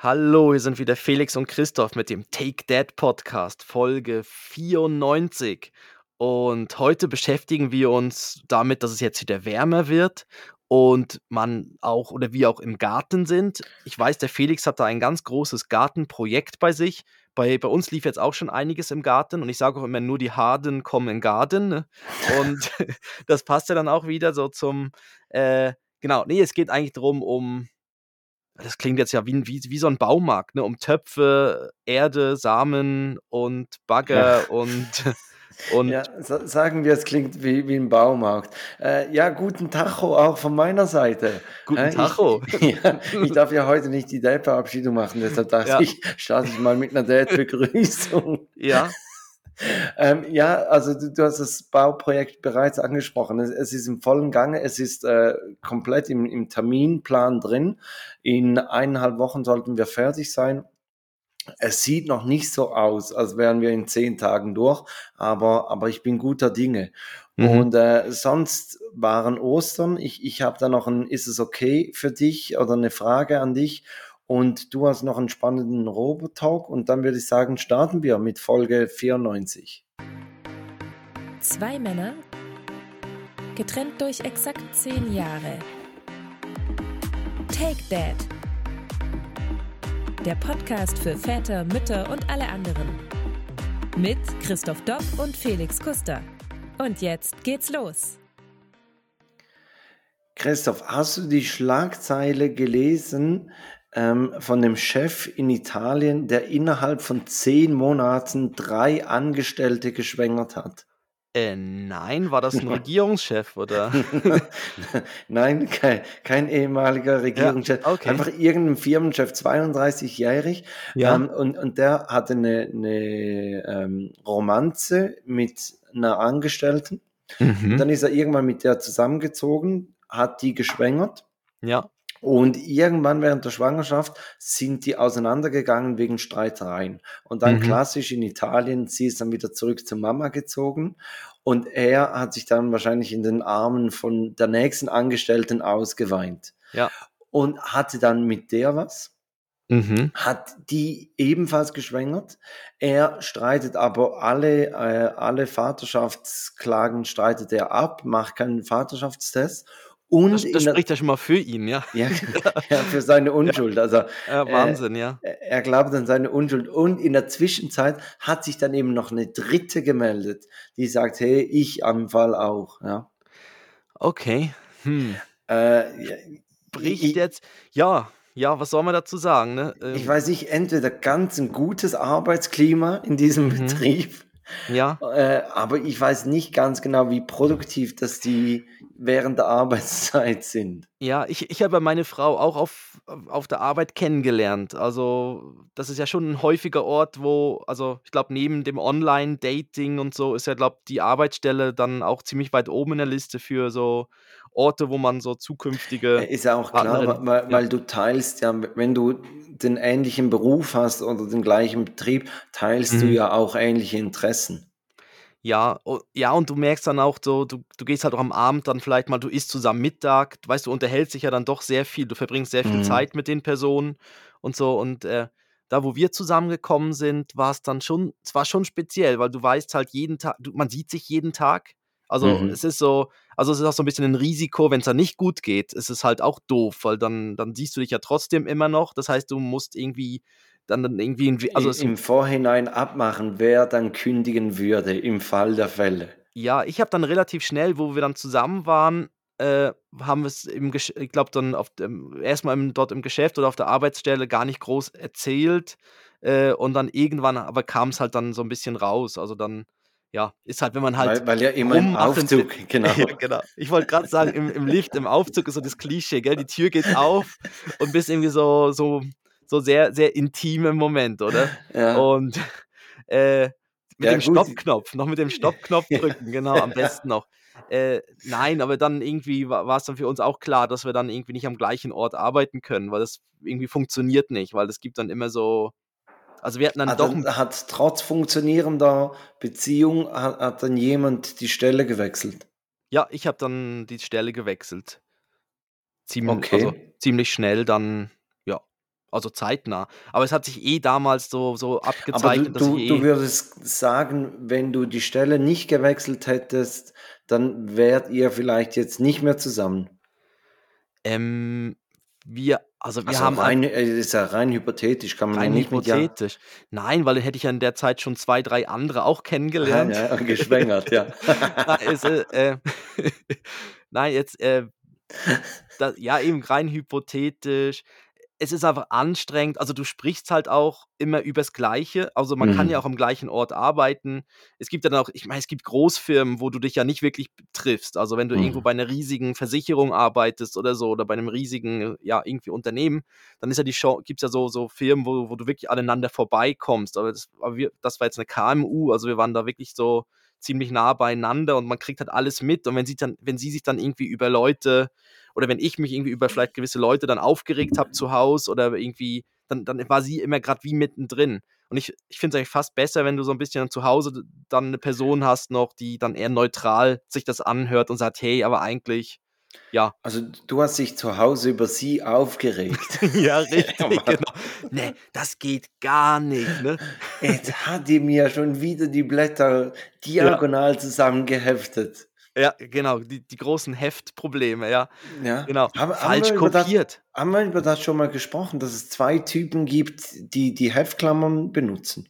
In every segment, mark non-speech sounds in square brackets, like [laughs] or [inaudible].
Hallo, hier sind wieder Felix und Christoph mit dem Take That Podcast, Folge 94. Und heute beschäftigen wir uns damit, dass es jetzt wieder wärmer wird und man auch oder wir auch im Garten sind. Ich weiß, der Felix hat da ein ganz großes Gartenprojekt bei sich. Bei, bei uns lief jetzt auch schon einiges im Garten und ich sage auch immer, nur die Harden kommen in Garten. Ne? Und [laughs] das passt ja dann auch wieder so zum, äh, genau, nee, es geht eigentlich darum, um das klingt jetzt ja wie, wie, wie so ein Baumarkt, ne? um Töpfe, Erde, Samen und Bagger ja. und. [laughs] [laughs] Und ja, sagen wir, es klingt wie, wie ein Baumarkt. Äh, ja, guten Tacho auch von meiner Seite. Guten äh, Tacho. Ich, [laughs] ja, ich darf ja heute nicht die Date-Verabschiedung machen, deshalb dachte ja. ich, starte ich mal mit einer Date-Begrüßung. Ja. Ähm, ja, also du, du, hast das Bauprojekt bereits angesprochen. Es, es ist im vollen Gange, es ist äh, komplett im, im Terminplan drin. In eineinhalb Wochen sollten wir fertig sein. Es sieht noch nicht so aus, als wären wir in zehn Tagen durch, aber, aber ich bin guter Dinge. Mhm. Und äh, sonst waren Ostern. Ich, ich habe da noch ein, ist es okay für dich oder eine Frage an dich? Und du hast noch einen spannenden Robotalk und dann würde ich sagen, starten wir mit Folge 94. Zwei Männer, getrennt durch exakt zehn Jahre. Take Dad. Der Podcast für Väter, Mütter und alle anderen. Mit Christoph Dopp und Felix Kuster. Und jetzt geht's los. Christoph, hast du die Schlagzeile gelesen, ähm, von dem Chef in Italien, der innerhalb von zehn Monaten drei Angestellte geschwängert hat. Äh, nein, war das ein [laughs] Regierungschef oder? [laughs] nein, kein, kein ehemaliger Regierungschef. Ja, okay. Einfach irgendein Firmenchef, 32-jährig. Ja. Ähm, und, und der hatte eine, eine ähm, Romanze mit einer Angestellten. Mhm. dann ist er irgendwann mit der zusammengezogen, hat die geschwängert. Ja. Und irgendwann während der Schwangerschaft sind die auseinandergegangen wegen Streitereien. Und dann mhm. klassisch in Italien, sie ist dann wieder zurück zur Mama gezogen. Und er hat sich dann wahrscheinlich in den Armen von der nächsten Angestellten ausgeweint. Ja. Und hatte dann mit der was. Mhm. Hat die ebenfalls geschwängert. Er streitet aber alle, äh, alle Vaterschaftsklagen streitet er ab, macht keinen Vaterschaftstest und das, das spricht ja schon mal für ihn, ja. Ja, [laughs] [laughs] ja für seine Unschuld. Also, ja, Wahnsinn, äh, ja. Er glaubt an seine Unschuld. Und in der Zwischenzeit hat sich dann eben noch eine dritte gemeldet, die sagt, hey, ich am Fall auch. Ja. Okay. Hm. Äh, ja, Bricht ich, jetzt, ja, ja, was soll man dazu sagen? Ne? Ähm, ich weiß nicht, entweder ganz ein gutes Arbeitsklima in diesem mhm. Betrieb ja. Äh, aber ich weiß nicht ganz genau, wie produktiv das die während der Arbeitszeit sind. Ja, ich, ich habe meine Frau auch auf, auf der Arbeit kennengelernt. Also, das ist ja schon ein häufiger Ort, wo, also ich glaube, neben dem Online-Dating und so ist ja, glaube ich, die Arbeitsstelle dann auch ziemlich weit oben in der Liste für so Orte, wo man so zukünftige. Ist ja auch klar, weil, ja. weil du teilst ja, wenn du den ähnlichen Beruf hast oder den gleichen Betrieb, teilst mhm. du ja auch ähnliche Interessen. Ja, ja, und du merkst dann auch so, du, du gehst halt auch am Abend dann vielleicht mal, du isst zusammen Mittag, du weißt, du unterhältst dich ja dann doch sehr viel, du verbringst sehr viel mhm. Zeit mit den Personen und so. Und äh, da, wo wir zusammengekommen sind, war es dann schon, es war schon speziell, weil du weißt halt jeden Tag, du, man sieht sich jeden Tag. Also mhm. es ist so, also es ist auch so ein bisschen ein Risiko, wenn es dann nicht gut geht, ist es halt auch doof, weil dann, dann siehst du dich ja trotzdem immer noch. Das heißt, du musst irgendwie dann, dann irgendwie. Also Im Vorhinein abmachen, wer dann kündigen würde im Fall der Fälle. Ja, ich habe dann relativ schnell, wo wir dann zusammen waren, äh, haben wir es im, Gesch ich glaube dann auf dem, erstmal im, dort im Geschäft oder auf der Arbeitsstelle gar nicht groß erzählt äh, und dann irgendwann, aber kam es halt dann so ein bisschen raus. Also dann, ja, ist halt, wenn man halt. Weil, weil ja immer im Aufzug, [laughs] genau. [laughs] ja, genau. Ich wollte gerade sagen, im, im Lift, im Aufzug ist so das Klischee, gell? Die Tür geht auf und bist irgendwie so, so so sehr, sehr intime Moment, oder? Ja. Und äh, mit ja, dem Stoppknopf, noch mit dem [laughs] Stoppknopf drücken, genau, am besten noch. Äh, nein, aber dann irgendwie war es dann für uns auch klar, dass wir dann irgendwie nicht am gleichen Ort arbeiten können, weil das irgendwie funktioniert nicht, weil es gibt dann immer so, also wir hatten dann hat, doch. Hat trotz funktionierender Beziehung, hat, hat dann jemand die Stelle gewechselt? Ja, ich habe dann die Stelle gewechselt. Ziemlich, okay. also, ziemlich schnell dann Also zeitnah. Aber es hat sich eh damals so so Aber du abgezeichnet, dass ich du du eh würdest sagen, wenn du die Stelle nicht gewechselt hättest, dann wärt ihr vielleicht jetzt nicht mehr zusammen? Ähm, wir also wir Also haben rein äh, ist ja rein hypothetisch, kann man Rein nicht mit ja hypothetisch. Nein, weil dann hätte ich ja in der Zeit schon 2, 3 andere auch kennengelernt. ja, geschwängert, ja. [laughs] Nein, es, äh, äh [laughs] nein, jetzt, äh [laughs] da ja, eben rein hypothetisch. Es ist einfach anstrengend. Also, du sprichst halt auch immer übers Gleiche. Also, man kann ja Mhm. auch am gleichen Ort arbeiten. Es gibt dann auch ich meine, es gibt Großfirmen, wo du dich ja nicht wirklich triffst. Also, wenn du irgendwo Mhm. bei 'ner riesigen Versicherung arbeitest oder so oder bei 'nem riesigen, ja, irgendwie Unternehmen, dann ist ja die Chan gibt's ja so so Firmen, wo wo du wirklich aneinander vorbeikommst. Aber das aber wir das war jetzt 'ne KMU, also wir waren da wirklich so ziemlich nah beieinander und man kriegt halt alles mit. Und wenn sie dann wenn sie sich dann irgendwie über Leute oder wenn ich mich irgendwie über vielleicht gewisse Leute dann aufgeregt habe zu Hause oder irgendwie, dann dann war sie immer grad wie mittendrin. Und ich ich finde es eigentlich fast besser, wenn du so 'n bisschen zu Hause dann 'ne Person hast noch, die dann eher neutral sich das anhört und sagt: „Hey, aber eigentlich“ ja. Also, du hast dich zu Hause über sie aufgeregt. [laughs] Ja, [laughs] Ja, richtig, Mann. genau. „Ne, das geht gar nicht“, ne? [laughs] Jetzt hat die mir schon wieder die Blätter Ja. diagonal zusammengeheftet. Ja, genau, die die großen Heftprobleme, ja. Ja. Genau. Haben haben Falsch wir über das kopiert. haben wir über das schon mal gesprochen, dass es 2 Typen gibt, die die Heftklammern benutzen?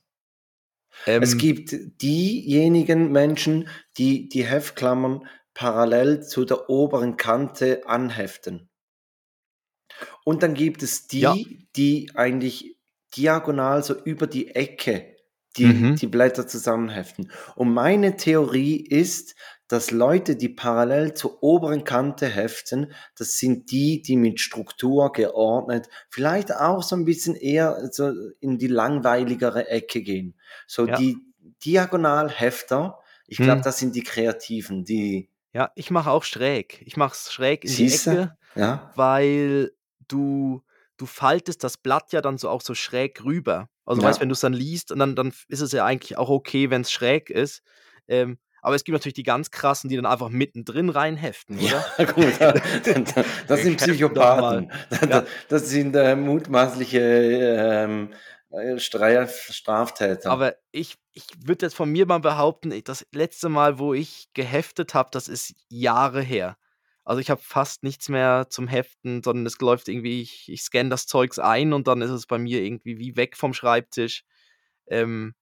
Es Ähm gibt diejenigen Menschen, die die Heftklammern parallel zu der oberen Kante anheften. Und dann gibt es Ja. die, die eigentlich diagonal so über die Ecke die Mhm. die Blätter zusammenheften. Und meine Theorie ist, dass Leute, die parallel zur oberen Kante heften, das sind die, die mit Struktur geordnet, vielleicht auch so 'n bisschen eher so in die langweiligere Ecke gehen. So Ja. die Diagonalhefter, ich glaube, Mhm. das sind die Kreativen, die Ja, ich mache auch schräg. Ich mache es schräg in die Siehst du? Ecke, Ja. weil du du faltest das Blatt ja dann so auch so schräg rüber. Also, weißt, wenn Ja. du's dann liest und dann dann ist es ja eigentlich auch okay, wenn's schräg ist. Ähm, aber es gibt natürlich die ganz Krassen, die dann einfach mittendrin reinheften, Ja, oder? [laughs] gut, [laughs] [laughs] da da das sind. Psychopathen. Da Ja. da das sind, äh, mutmaßliche, ähm, äh, Straf Straftäter. Aber ich ich würde jetzt von mir mal behaupten, das letzte Mal, wo ich geheftet habe, das ist Jahre her. Also, ich habe fast nichts mehr zum Heften, sondern es läuft irgendwie ich ich scanne das Zeugs ein und dann ist es bei mir irgendwie wie weg vom Schreibtisch. Ähm,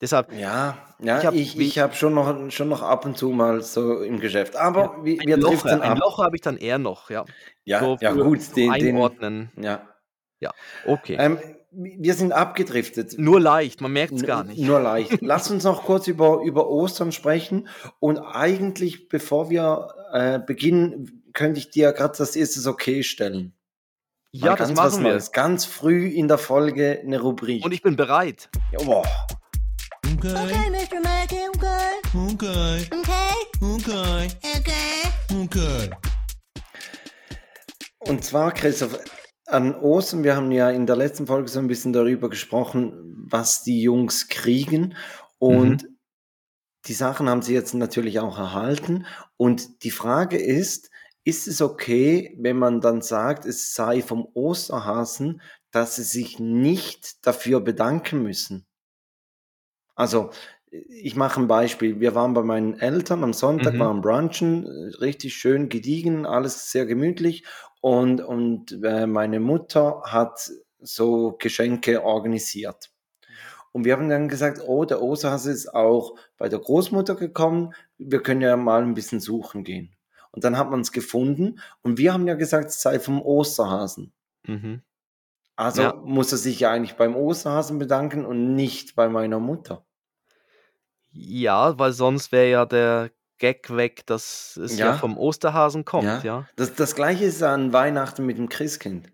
deshalb Ja, ich ja, habe ich wie ich habe schon noch schon noch ab und zu mal so im Geschäft. Ja, Aber wi ein wir Locher driften ein ab. Locher habe ich dann eher noch, ja. Ja, So ja gut, den den Einordnen. ja. Ja, okay. Ähm, wir sind abgedriftet. Nur leicht, man merkt's N gar nicht. nur [laughs] leicht. Lass uns noch kurz über über Ostern sprechen und eigentlich, bevor wir, äh, beginnen, könnte ich dir grad das „Ist es okay?“ stellen. Mal Ja, das ganz was machen wir. Neues. Ganz früh in der Folge 'ne Und Rubrik. ich bin bereit. Ja, boah. Okay, Okay, Mr. Mackey, okay. okay, Okay. okay, Okay. okay. Und zwar, Christoph, an Ostern wir haben ja in der letzten Folge so 'n bisschen darüber gesprochen, was die Jungs kriegen. Mhm. Und die Sachen haben sie jetzt natürlich auch erhalten. Und die Frage ist: Ist es okay, wenn man dann sagt, es sei vom Osterhasen, dass sie sich nicht dafür bedanken müssen? Also, ich mache 'n Beispiel. Wir waren bei meinen Eltern am Sonntag, Mhm. waren brunchen, äh, richtig schön gediegen, alles sehr gemütlich. Und und, äh, meine Mutter hat so Geschenke organisiert. Und wir haben dann gesagt: „Oh, der Osterhase ist auch bei der Großmutter gekommen. Wir können ja mal 'n bisschen suchen gehen.“ Und dann hat man's gefunden und wir haben ja gesagt, es sei vom Osterhasen. Mhm. Also, Ja. muss er sich ja eigentlich beim Osterhasen bedanken und nicht bei meiner Mutter. Ja, weil sonst wäre ja der Gag weg, dass es ja Ja. vom Osterhasen kommt, Ja. ja. Das das Gleiche ist an Weihnachten mit dem Christkind.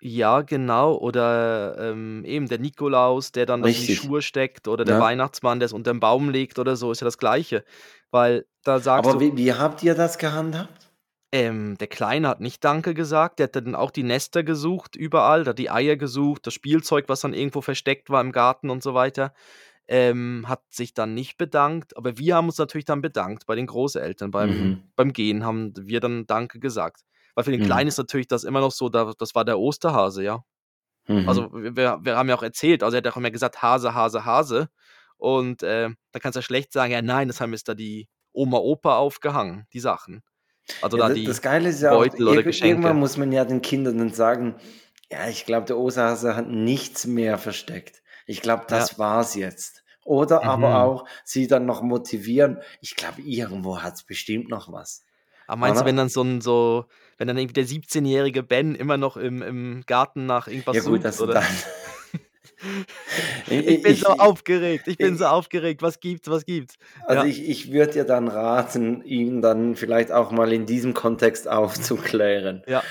Ja, genau. Oder, ähm, eben der Nikolaus, der dann in die. Schuhe steckt oder der Ja. Weihnachtsmann, der's unterm Baum legt oder so, ist ja das Gleiche. Weil da sagst Aber du wie wie habt ihr das gehandhabt? Ähm, der Kleine hat nicht „Danke“ gesagt, der hat dann auch die Nester gesucht überall, der hat die Eier gesucht, das Spielzeug, was dann irgendwo versteckt war im Garten und so weiter. Ähm, hat sich dann nicht bedankt, aber wir haben uns natürlich dann bedankt bei den Großeltern. Beim Mhm. beim Gehen haben wir dann „Danke“ gesagt. Weil für den Mhm. Kleinen ist natürlich das immer noch so, da das war der Osterhase, ja. Mhm. Also wir, wir haben ja auch erzählt, also er hat auch immer gesagt, Hase, Hase, Hase. Und äh, da kannst du ja schlecht sagen, ja nein, das haben jetzt da die Oma, Opa aufgehangen, die Sachen. Also Ja, da das, die das Geile ist ja auch, Beutel oder irg- Geschenke. irgendwann muss man ja den Kindern dann sagen, ja, ich glaube, der Osterhase hat nichts mehr versteckt. Ich glaube, das war's jetzt. Oder Mhm. aber auch sie dann noch motivieren. Ich glaube, irgendwo hat's bestimmt noch was. Aber meinst du, Oder? wenn dann so ein so, wenn dann irgendwie der 17-jährige Ben immer noch im, im Garten nach irgendwas Ja gut, sucht, das oder? dann. [laughs] Ich bin so aufgeregt, ich bin so aufgeregt. Was gibt's, was gibt's? Also Ja. ich, ich würde dir dann raten, ihn dann vielleicht auch mal in diesem Kontext [laughs] aufzuklären. Ja.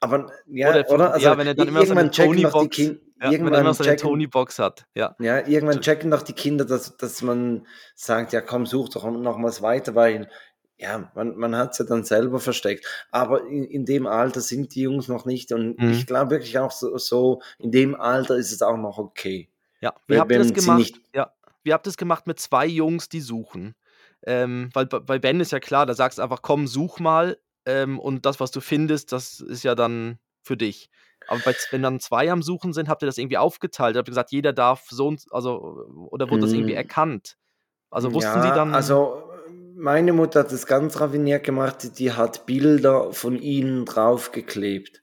Aber ja, Oder, oder? Also ja, wenn er dann immer doch die Tony-Box, Ja, wenn irgendwann immer seine checken, Tony-Box hat. Ja. Ja, irgendwann checken doch die Kinder, dass, dass man sagt, ja komm, such doch noch was weiter, weil ja, man, man hat es ja dann selber versteckt. Aber in, in dem Alter sind die Jungs noch nicht und Mhm. ich glaube wirklich auch so, so, in dem Alter ist es auch noch okay. Ja, wie Wenn- habt ihr das wenn gemacht? Ja, wie habt ihr das gemacht mit zwei Jungs, die suchen? Ähm, weil bei Ben ist ja klar, da sagst du einfach, komm, such mal, ähm, und das, was du findest, das ist ja dann für dich. Aber bei, wenn dann zwei am Suchen sind, habt ihr das irgendwie aufgeteilt? Habt ihr gesagt, jeder darf so und also, oder wurde das irgendwie Mm. erkannt? Also wussten ja, sie dann. Also meine Mutter hat es ganz raffiniert gemacht, die hat Bilder von ihnen draufgeklebt.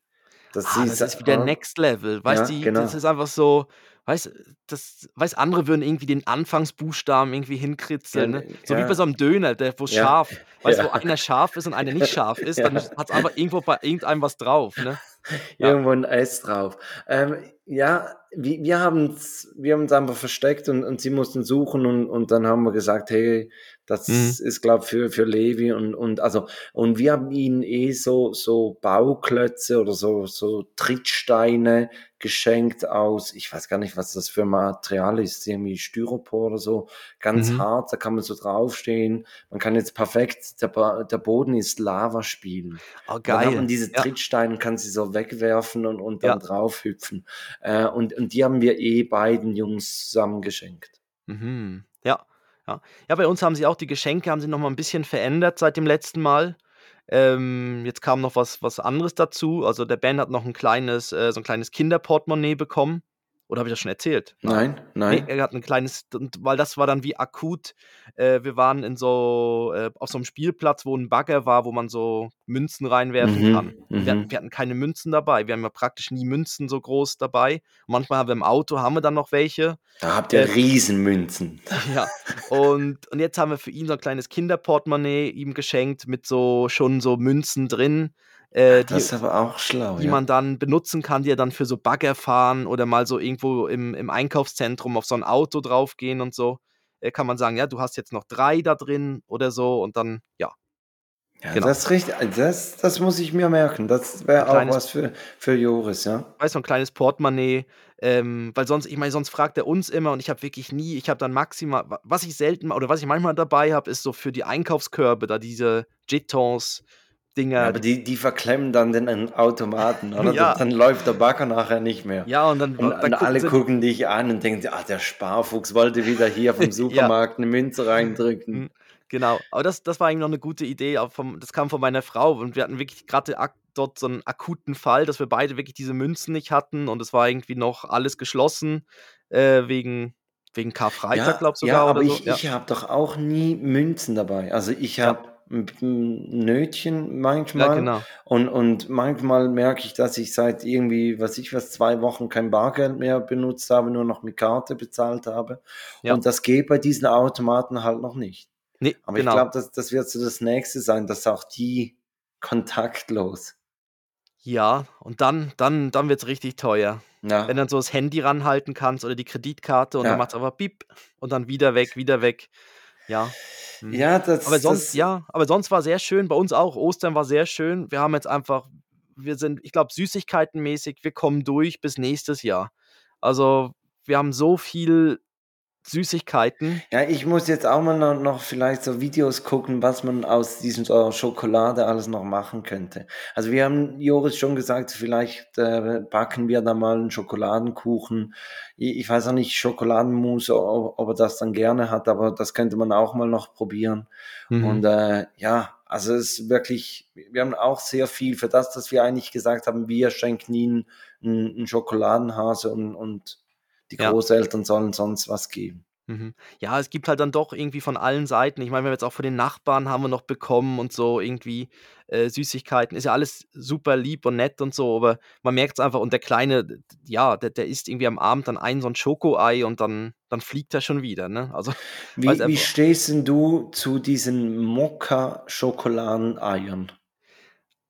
Das, Ah, das ist wieder ah, Next Level. Weißt Ja, du, genau. das ist einfach so, weißt das, weißt andere würden irgendwie den Anfangsbuchstaben irgendwie hinkritzeln. Ne? So wie ja. bei so einem Döner, der, wo Ja, scharf, weißt du, wo einer scharf ist und einer nicht scharf [laughs] ist, dann hat es einfach irgendwo bei irgendeinem was drauf. Ne? Irgendwo ein S drauf. Ähm, ja, wir, wir haben es wir haben's einfach versteckt und, und sie mussten suchen und, und dann haben wir gesagt, hey, das Mhm. ist, glaube für, für Levi und, und also, und wir haben ihnen eh so, so Bauklötze oder so, so Trittsteine geschenkt aus, ich weiß gar nicht, was das für Material ist, irgendwie Styropor oder so, ganz Mhm. hart, da kann man so draufstehen. Man kann jetzt perfekt, der, der Boden ist Lava spielen. Oh, Und Dann hat geil. man diese ja. Trittsteine, kann sie so wegwerfen und, und dann Ja. draufhüpfen. Äh, und, und die haben wir eh beiden Jungs zusammen geschenkt. Mhm. Ja, ja. Ja, bei uns haben sie auch die Geschenke, haben sie noch mal ein bisschen verändert seit dem letzten Mal. Ähm, jetzt kam noch was, was anderes dazu. Also der Ben hat noch ein kleines, äh, so ein kleines Kinderportemonnaie bekommen. Oder habe ich das schon erzählt? Nein, Nee, nein. er hat ein kleines, und weil das war dann wie akut. Äh, wir waren in so, äh, auf so einem Spielplatz, wo ein Bagger war, wo man so Münzen reinwerfen Mhm, kann. Wir, mhm. hatten, wir hatten keine Münzen dabei. Wir haben ja praktisch nie Münzen so groß dabei. Manchmal haben wir im Auto, haben wir dann noch welche. Da habt ihr Äh, Riesenmünzen. [laughs] Ja, und, und jetzt haben wir für ihn so ein kleines Kinderportemonnaie ihm geschenkt mit so schon so Münzen drin, äh, die, Das ist aber auch schlau. die ja. man dann benutzen kann, die er dann für so Bagger fahren oder mal so irgendwo im, im Einkaufszentrum auf so ein Auto draufgehen und so. Äh, kann man sagen, ja, du hast jetzt noch drei da drin oder so und dann, ja. ja, genau. Das, ist richtig, das, das muss ich mir merken. Das wäre auch kleines- was für, für Joris, ja. Weißt du, ein kleines Portemonnaie, ähm, weil sonst, ich meine, sonst fragt er uns immer und ich habe wirklich nie, ich habe dann maximal, wa- was ich selten oder was ich manchmal dabei habe, ist so für die Einkaufskörbe, da diese Jetons, Dinger. Ja, aber die, die verklemmen dann den Automaten, oder? [laughs] Ja. Dann läuft der Bagger nachher nicht mehr. ja, und dann, Und, da und alle gucken dich an und denken, ah, der Sparfuchs wollte wieder hier vom [laughs] Supermarkt eine Münze reindrücken. Mhm. Genau, aber das, das war eigentlich noch eine gute Idee. Vom, das kam von meiner Frau und wir hatten wirklich gerade dort so einen akuten Fall, dass wir beide wirklich diese Münzen nicht hatten und es war irgendwie noch alles geschlossen äh, wegen, wegen Karfreitag, glaub sogar. ja, aber so. ich, ich habe doch auch nie Münzen dabei. Also ich Ja. habe Nötchen manchmal ja, genau. und, und manchmal merke ich, dass ich seit irgendwie, was ich was, zwei Wochen kein Bargeld mehr benutzt habe, nur noch mit Karte bezahlt habe. Ja. Und das geht bei diesen Automaten halt noch nicht. Nee, Aber genau. ich glaube, das, das wird so das nächste sein, dass auch die kontaktlos. ja, und dann, dann, dann wird es richtig teuer. Ja. Wenn du dann so das Handy ranhalten kannst oder die Kreditkarte und Ja. dann macht es einfach piep und dann wieder weg, wieder weg. Ja. Mhm. ja, das, Aber sonst, das, ja, aber sonst war sehr schön. Bei uns auch. Ostern war sehr schön. Wir haben jetzt einfach, wir sind, ich glaube, Süßigkeitenmäßig, wir kommen durch bis nächstes Jahr. Also, wir haben so viel Süßigkeiten. Ja, ich muss jetzt auch mal noch, noch vielleicht so Videos gucken, was man aus diesem so Schokolade alles noch machen könnte. Also wir haben Joris schon gesagt, vielleicht äh, backen wir da mal einen Schokoladenkuchen. Ich, ich weiß auch nicht, Schokoladenmousse, ob, ob er das dann gerne hat, aber das könnte man auch mal noch probieren. Mhm. Und äh, ja, also es ist wirklich, wir haben auch sehr viel für das, dass wir eigentlich gesagt haben, wir schenken ihnen ein, ein Schokoladenhase und, und die Ja. Großeltern sollen sonst was geben. Mhm. Ja, es gibt halt dann doch irgendwie von allen Seiten ich meine, wir haben jetzt auch von den Nachbarn haben wir noch bekommen und so irgendwie, äh, Süßigkeiten. Ist ja alles super lieb und nett und so, aber man merkt's einfach und der Kleine, ja, der der isst irgendwie am Abend dann ein so 'n Schokoei und dann dann fliegt er schon wieder, ne? Also, [laughs] Wie, wie stehst denn du zu diesen Mokka-Schokoladeneiern?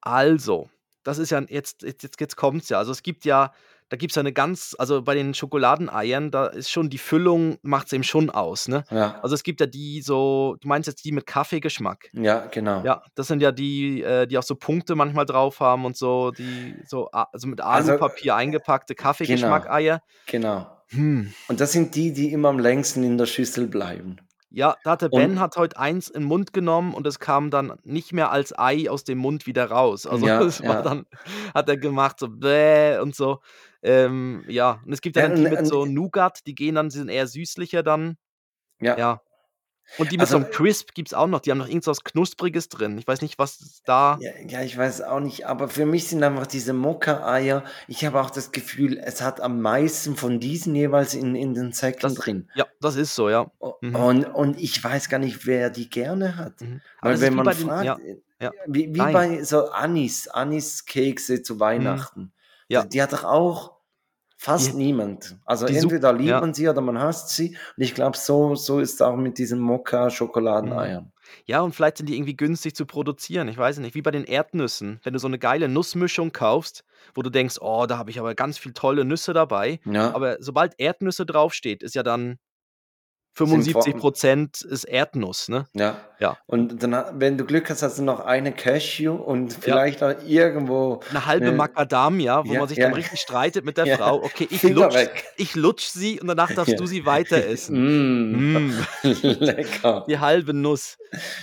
Also, das ist ja jetzt jetzt jetzt kommt's ja. Also, es gibt ja da gibt's ja 'ne ganz also, bei den Schokoladeneiern, da ist schon die Füllung macht's eben schon aus, ne? Ja, Also, es gibt ja die so du meinst jetzt die mit Kaffeegeschmack? ja, genau. Ja, das sind ja die, äh, die auch so Punkte manchmal drauf haben und so, die so also, mit Also, Alupapier eingepackte genau, Kaffeegeschmack-Eier. genau. Hm. Und das sind die, die immer am längsten in der Schüssel bleiben. Ja, da hat der Ben Und hat heute eins in 'n Mund genommen und es kam dann nicht mehr als Ei aus dem Mund wieder raus. Also, ja, [laughs] es war ja. dann hat er gemacht so: „Bäh“ und so. Ähm, ja, und es gibt ja dann die mit so Nougat, die gehen dann die sind eher süßlicher dann. ja, Ja. Und die mit so also 'nem Crisp gibt's auch noch. Die haben noch irgend so was Knuspriges drin. Ich weiß nicht, was es da Ja, ja, ich weiß auch nicht, aber für mich sind einfach diese Mokka-Eier ich habe auch das Gefühl, es hat am meisten von diesen jeweils in in den Säcken Das drin. ja, das ist so, ja. Mhm. und und ich weiß gar nicht, wer die gerne hat. Mhm. Weil wenn wie man bei den fragt, ja, äh, ja. wie wie bei so Anis Aniskekse zu Mhm. Weihnachten. D Ja. die hat doch auch fast Die niemand. Also, entweder liebt ja. man sie oder man hasst sie. Und ich glaube, so so ist es auch mit diesen Mhm. Mokka-Schokoladeneiern. Ja, und vielleicht sind die irgendwie günstig zu produzieren. Ich weiß es nicht, wie bei den Erdnüssen. Wenn du so 'ne geile Nussmischung kaufst, wo du denkst: „Oh, da habe ich aber ganz viel tolle Nüsse dabei.“ Ja. Aber sobald Erdnüsse draufsteht, ist ja dann Sind vor 75% ist Erdnuss, ne? Ja. Ja. Und dann wenn du Glück hast, hast du noch eine Cashew und Ja. vielleicht auch irgendwo 'Ne halbe 'ne Macadamia, wo ja, man sich ja. dann richtig streitet mit der Ja. Frau: „Okay, ich lutsch ich lutsch sie und danach darfst Ja. du sie weiter essen.“ Mm. Mm. [laughs] Lecker. Die halbe Nuss.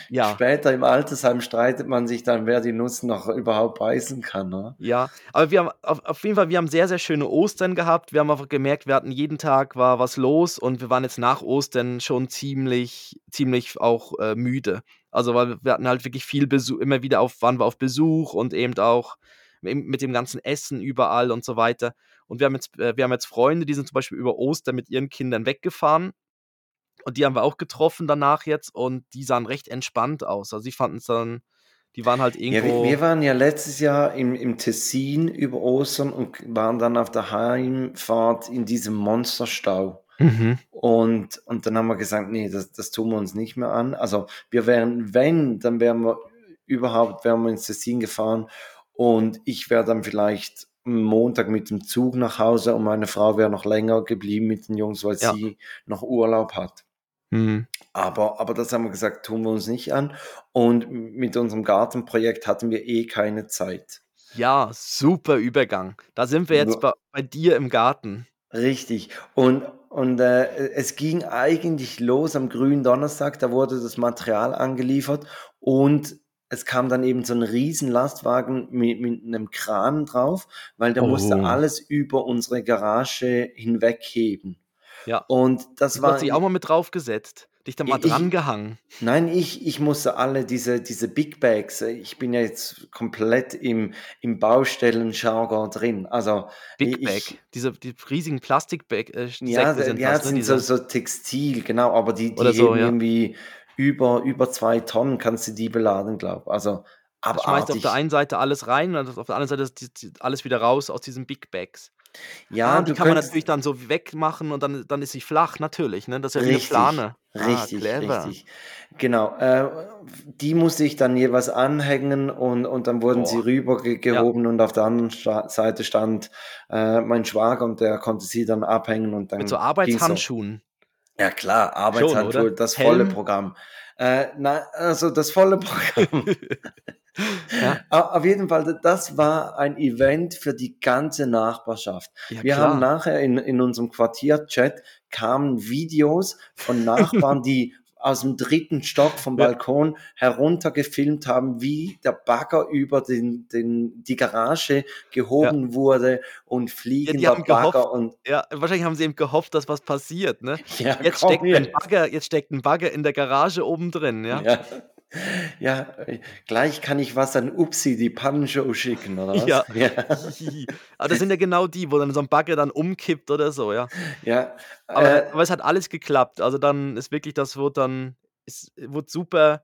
Ja. Später im Altersheim streitet man sich dann, wer die Nuss noch überhaupt beißen kann, ne? Ja, aber wir haben auf auf jeden Fall wir haben sehr, sehr schöne Ostern gehabt. Wir haben einfach gemerkt, wir hatten jeden Tag war was los und wir waren jetzt nach Ostern schon ziemlich ziemlich auch, äh, müde. Also, weil wir hatten halt wirklich viel Besu immer wieder auf waren wir auf Besuch und eben auch mit dem ganzen Essen überall und so weiter. Und wir haben jetzt äh, wir haben jetzt Freunde, die sind zum Beispiel über Ostern mit ihren Kindern weggefahren. Und die haben wir auch getroffen danach jetzt und die sahen recht entspannt aus. Also, die fanden's dann die waren halt Ja, wir irgendwo wir waren ja letztes Jahr im im Tessin über Ostern und waren dann auf der Heimfahrt in diesem Monsterstau. Mhm. Und und dann haben wir gesagt: „Ne, das das tun wir uns nicht mehr an.“ Also, wir wären wenn, dann wären wir überhaupt wären wir ins Tessin gefahren und ich wäre dann vielleicht Montag mit dem Zug nach Hause und meine Frau wäre noch länger geblieben mit den Jungs, weil Ja. sie noch Urlaub hat. Mhm. Aber aber das haben wir gesagt, tun wir uns nicht an. Und mit unserem Gartenprojekt hatten wir eh keine Zeit. Ja, super Übergang. Da sind wir jetzt bei bei dir im Garten. Richtig. Und und, äh, es ging eigentlich los am Gründonnerstag, da wurde das Material angeliefert und es kam dann eben so 'n Riesenlastwagen mi mit 'nem Kran drauf, weil der musste Oh. alles über unsere Garage hinwegheben. Ja. Und das Du hast war dich i auch mal mit draufgesetzt, dich da mal ich drangehangen. Nein, ich ich musste alle diese diese Big Bags äh, ich bin ja jetzt komplett im im Baustellenjargon drin. Also, Big Bag, ich diese die riesigen Plastikbag äh, Ja, sind ja, das, ne, sind so diese so Textil, genau, aber die die so, ja. irgendwie über über 2 Tonnen kannst du die beladen, glaube. Also, Da schmeißt du auf der abartig. einen Seite alles rein und auf der anderen Seite alles wieder raus aus diesen Big Bags. Ah, Ja, und die kann man natürlich dann so wegmachen und dann dann ist sie flach, natürlich, ne? Das ist ja wie Richtig, Plane. Ah, richtig, clever. richtig. Genau, äh, die musste ich dann jeweils anhängen und und dann wurden sie Boah. rüber ge Ja. und auf der anderen Sta Seite stand, äh, mein Schwager und der konnte sie dann abhängen und Mit so dann ging's auch. Arbeitshandschuhen. Ja klar, Schon, Arbeitshandschuhe, oder? das volle Helm? Programm. Äh, na also das volle Programm. [laughs] Ja. Auf jeden Fall, das war ein Event für die ganze Nachbarschaft. Ja, Wir haben klar. nachher in in unserem Quartierchat kamen Videos von Nachbarn, [laughs] die aus'm 3. Stock vom Ja. Balkon herunter gefilmt haben, wie der Bagger über den den die Garage Ja. gehoben wurde und Ja, fliegender gehofft Bagger und ja, wahrscheinlich haben sie eben gehofft, dass was passiert, ne? Ja, Jetzt komm steckt jetzt. Bagger jetzt steckt 'n Bagger in der Garage oben drin, ja? Ja. Ja, äh, gleich kann ich was an Upsi, die Pannenshow schicken, oder was? Ja. [laughs] Ja, [laughs] Aber das sind ja genau die, wo dann so ein Bagger dann umkippt oder so, ja. ja. Aber, Äh, aber es hat alles geklappt. Also dann ist wirklich, das wurde dann, es wurde super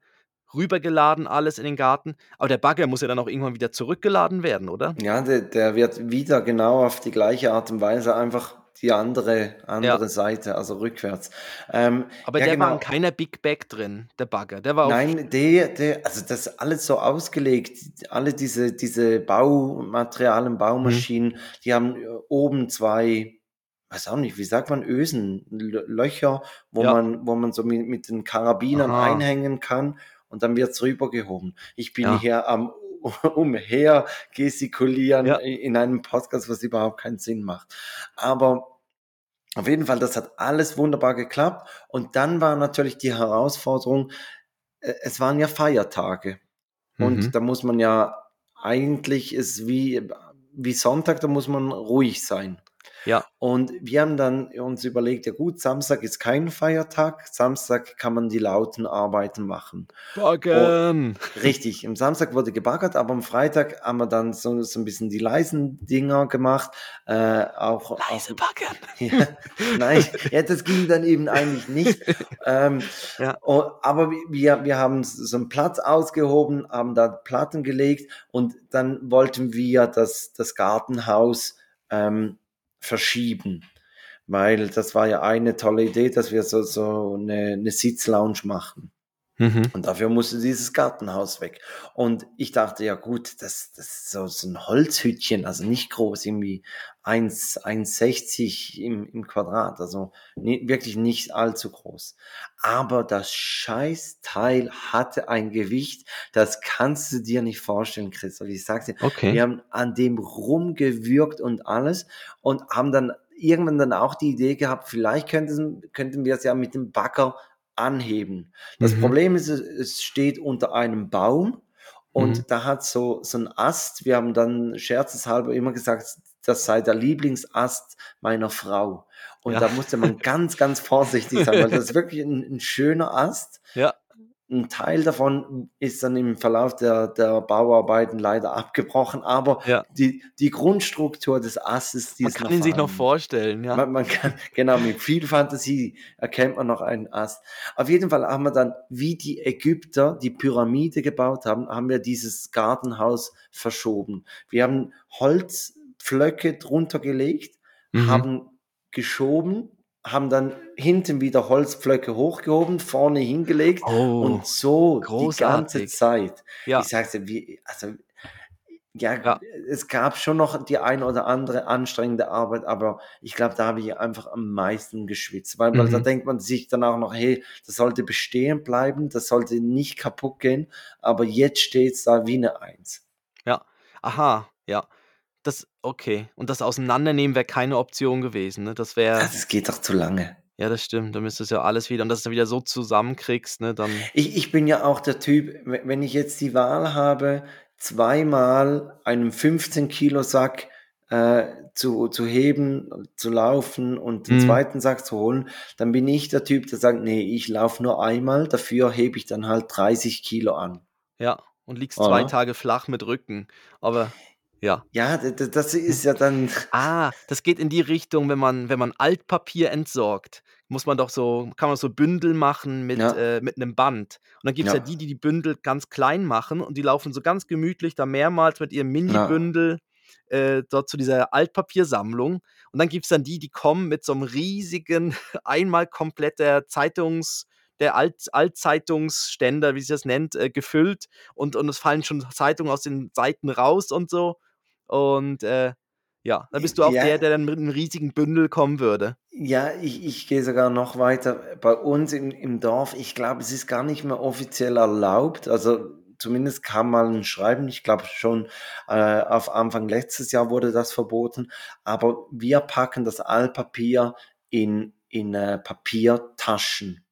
rübergeladen, alles in den Garten. Aber der Bagger muss ja dann auch irgendwann wieder zurückgeladen werden, oder? ja, der, der wird wieder genau auf die gleiche Art und Weise einfach die andere, andere Seite, also rückwärts. Ähm, Aber ja, der war genau. in keiner Big Bag drin, der Bagger. Der war Nein, der, der, also das ist alles so ausgelegt. Alle diese, diese Baumaterialien, Baumaschinen, die haben äh, oben zwei, weiß auch nicht, wie sagt man, Ösen, Löcher, wo Ja. man, wo man so mit, mit den Karabinern Aha. einhängen kann und dann wird's rübergehoben. Ich bin Ja. hier am [laughs] umher gestikulieren Ja. in einem Podcast, was überhaupt keinen Sinn macht. Aber auf jeden Fall, das hat alles wunderbar geklappt. Und dann war natürlich die Herausforderung, äh, es waren ja Feiertage. Und Mhm. da muss man ja, eigentlich ist wie, wie Sonntag, da muss man ruhig sein. Ja. Und wir haben dann uns überlegt, ja gut, Samstag ist kein Feiertag, Samstag kann man die lauten Arbeiten machen. Baggen. Richtig, am Samstag wurde gebaggert, aber am Freitag haben wir dann so, so ein bisschen die leisen Dinger gemacht. Äh, auch, Leise auch Baggen. [laughs] ja, nein, ja, das ging dann eben eigentlich nicht. [laughs] Ähm, Ja. oh, aber wir, wir haben so einen Platz ausgehoben, haben da Platten gelegt und dann wollten wir das, das Gartenhaus ähm, verschieben. Weil das war ja eine tolle Idee, dass wir so, so eine, eine Sitzlounge machen. Mhm. Und dafür musste dieses Gartenhaus weg. Und ich dachte, ja gut, das, das ist so, so ein Holzhütchen, also nicht groß, irgendwie 1 1,60 im, im Quadrat, also nie, wirklich nicht allzu groß. Aber das Scheißteil hatte ein Gewicht, das kannst du dir nicht vorstellen, Christoph. Ich sag's dir, Okay. wir haben an dem rumgewürgt und alles und haben dann irgendwann dann auch die Idee gehabt, vielleicht könnten, könnten wir es ja mit dem Bagger anheben. Das Mhm. Problem ist, es- steht unter einem Baum und Mhm. da hat so, so ein Ast, wir haben dann scherzeshalber immer gesagt, das sei der Lieblingsast meiner Frau. Und Ja. da musste man [laughs] ganz, ganz vorsichtig sein, weil das ist wirklich ein, ein schöner Ast. Ja. Ein Teil davon ist dann im Verlauf der, der Bauarbeiten leider abgebrochen, aber Ja. die, die Grundstruktur des Astes, die Man kann ihn sich noch vorstellen, ja. Man, man kann, genau, mit viel Fantasie erkennt man noch einen Ast. Auf jeden Fall haben wir dann, wie die Ägypter die Pyramide gebaut haben, haben wir dieses Gartenhaus verschoben. Wir haben Holzpflöcke drunter gelegt, Mhm. haben geschoben, haben dann hinten wieder Holzpflöcke hochgehoben, vorne hingelegt Oh, und so die ganze großartig. Zeit. ja. Ich dir, wie, also, ja, Ja. es gab schon noch die ein oder andere anstrengende Arbeit, aber ich glaube, da habe ich einfach am meisten geschwitzt, weil, weil da Mhm. denkt man sich dann auch noch, hey, das sollte bestehen bleiben, das sollte nicht kaputt gehen, aber jetzt steht's da wie eine Eins. Ja. Aha, ja. Das okay. Und das Auseinandernehmen wäre keine Option gewesen, ne? Das wäre es geht doch zu lange. ja, das stimmt. Dann müsstest du ja alles wieder und dass du wieder so zusammenkriegst, ne, dann Ich, ich bin ja auch der Typ, we- wenn ich jetzt die Wahl habe, zweimal einen 15 Kilo Sack äh, zu, zu heben, zu laufen und den Mhm. zweiten Sack zu holen, dann bin ich der Typ, der sagt, nee, ich laufe nur einmal, dafür hebe ich dann halt 30 Kilo an. ja, und liegst 2 Oder? Tage flach mit Rücken. Aber ja. Ja, das ist ja dann, [laughs] Ah, das geht in die Richtung, wenn man wenn man Altpapier entsorgt, muss man doch so kann man so Bündel machen mit, Ja. äh mit 'nem Band. Und dann gibt's ja Ja. die, die die Bündel ganz klein machen und die laufen so ganz gemütlich da mehrmals mit ihrem. Minibündel, äh, dort zu dieser Altpapiersammlung. Und dann gibt's dann die, die kommen mit so 'nem riesigen, [laughs] einmal komplett der Zeitungs der Alt Altzeitungsständer, wie sich das nennt, äh, gefüllt und und es fallen schon Zeitungen aus den Seiten raus und so. Und, äh, ja, dann bist du auch Ja. der, der dann mit 'nem riesigen Bündel kommen würde. Ja, ich, ich gehe sogar noch weiter. Bei uns im, im Dorf, ich glaube, es ist gar nicht mehr offiziell erlaubt. Also zumindest kam mal ein Schreiben, ich glaube schon äh, auf Anfang letztes Jahr wurde das verboten. Aber wir packen das Altpapier in, in äh, Papiertaschen.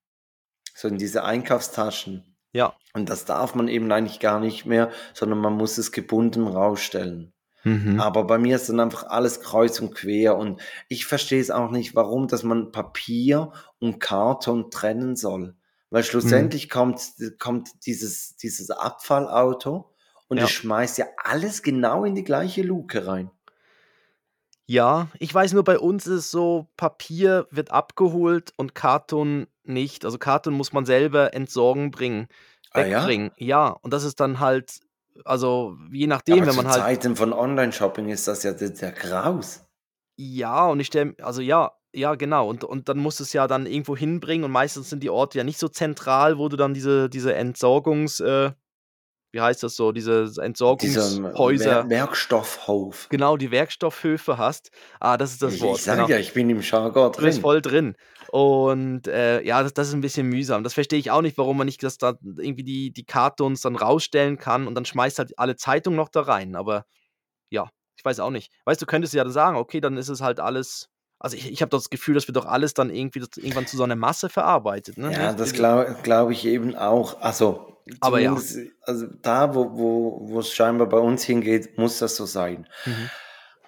So in diese Einkaufstaschen. Ja. Und das darf man eben eigentlich gar nicht mehr, sondern man muss es gebunden rausstellen. Mhm. Aber bei mir ist dann einfach alles kreuz und quer und ich verstehe es auch nicht, warum, dass man Papier und Karton trennen soll. Weil Mhm. schlussendlich kommt, kommt dieses, dieses Abfallauto und Ja. es schmeißt ja alles genau in die gleiche Luke rein. Ja, ich weiß nur, bei uns ist es so, Papier wird abgeholt und Karton nicht. Also Karton muss man selber entsorgen bringen, Ah ja? wegbringen. Ja, und das ist dann halt, also je nachdem, aber wenn man halt, Zeiten von Online-Shopping ist das ja der, Graus. ja, und ich stelle, also ja, ja, genau. Und, und dann musst du es ja dann irgendwo hinbringen und meistens sind die Orte ja nicht so zentral, wo du dann diese, diese Entsorgungs, äh, wie heißt das so, diese Entsorgungshäuser, Wer Werkstoffhof. genau, die Werkstoffhöfe hast. Ah, das ist das Ich, Wort. ich sage genau. ja, ich bin im Jargon Du bist drin. voll drin. Und äh, ja, das, das ist ein bisschen mühsam. Das verstehe ich auch nicht, warum man nicht das da irgendwie die, die Kartons dann rausstellen kann und dann schmeißt halt alle Zeitungen noch da rein. Aber ja, ich weiß auch nicht. Weißt du, könntest ja sagen, okay, dann ist es halt alles. Also ich, ich habe das Gefühl, das wird doch alles dann irgendwie das, irgendwann zu so einer Masse verarbeitet. Ne? Ja, das Diese- glaube glaub ich eben auch. Also, Aber ja. also da, wo, wo, wo es scheinbar bei uns hingeht, muss das so sein. Mhm.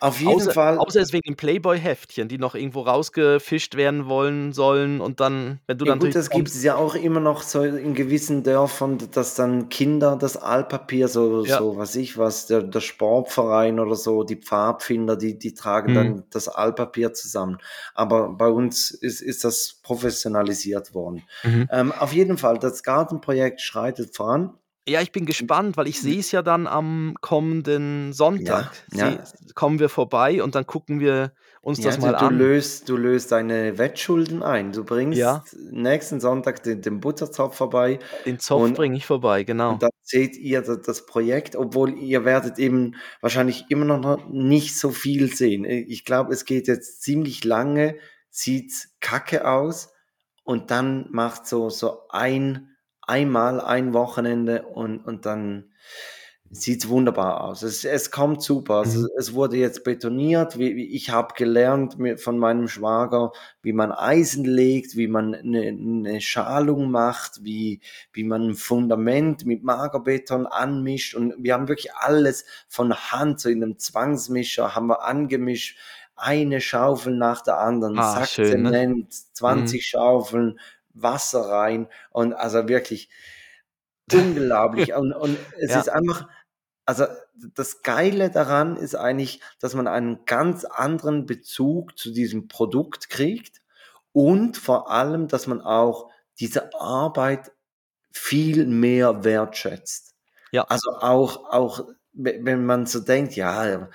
Auf jeden Außer, Fall. außer es wegen den Playboy-Heftchen, die noch irgendwo rausgefischt werden wollen sollen und dann, wenn du Ja dann gut, das gibt es ja auch immer noch so in gewissen Dörfern, dass dann Kinder das Altpapier, so, Ja. so was ich was, der, der Sportverein oder so, die Pfadfinder, die, die tragen Mhm. dann das Altpapier zusammen. Aber bei uns ist, ist das professionalisiert worden. Mhm. Ähm, auf jeden Fall, das Gartenprojekt schreitet voran. Ja, ich bin gespannt, weil ich sehe es ja dann am kommenden Sonntag. Ja, Sie- ja. kommen wir vorbei und dann gucken wir uns das mal du, an. löst, du löst deine Wettschulden ein. Du bringst Ja. nächsten Sonntag den, den Butterzopf vorbei Den Zopf bringe ich vorbei, genau. Und dann seht ihr das, das Projekt, obwohl ihr werdet eben wahrscheinlich immer noch nicht so viel sehen. Ich glaube, es geht jetzt ziemlich lange, sieht kacke aus und dann macht so, so ein, einmal ein Wochenende und, und dann sieht's wunderbar aus. Es, es kommt super. Also, Mhm. es wurde jetzt betoniert. Wie, wie, ich habe gelernt mit, von meinem Schwager, wie man Eisen legt, wie man eine, eine Schalung macht, wie, wie man ein Fundament mit Magerbeton anmischt. Und wir haben wirklich alles von Hand, so in einem Zwangsmischer, haben wir angemischt. Eine Schaufel nach der anderen, Ah, Sack schön, ne? Zement, 20 Schaufeln, Wasser rein und also wirklich unglaublich. [laughs] und, und es Ja. ist einfach, also das Geile daran ist eigentlich, dass man einen ganz anderen Bezug zu diesem Produkt kriegt und vor allem, dass man auch diese Arbeit viel mehr wertschätzt. Ja. Also auch, auch wenn man so denkt, ja,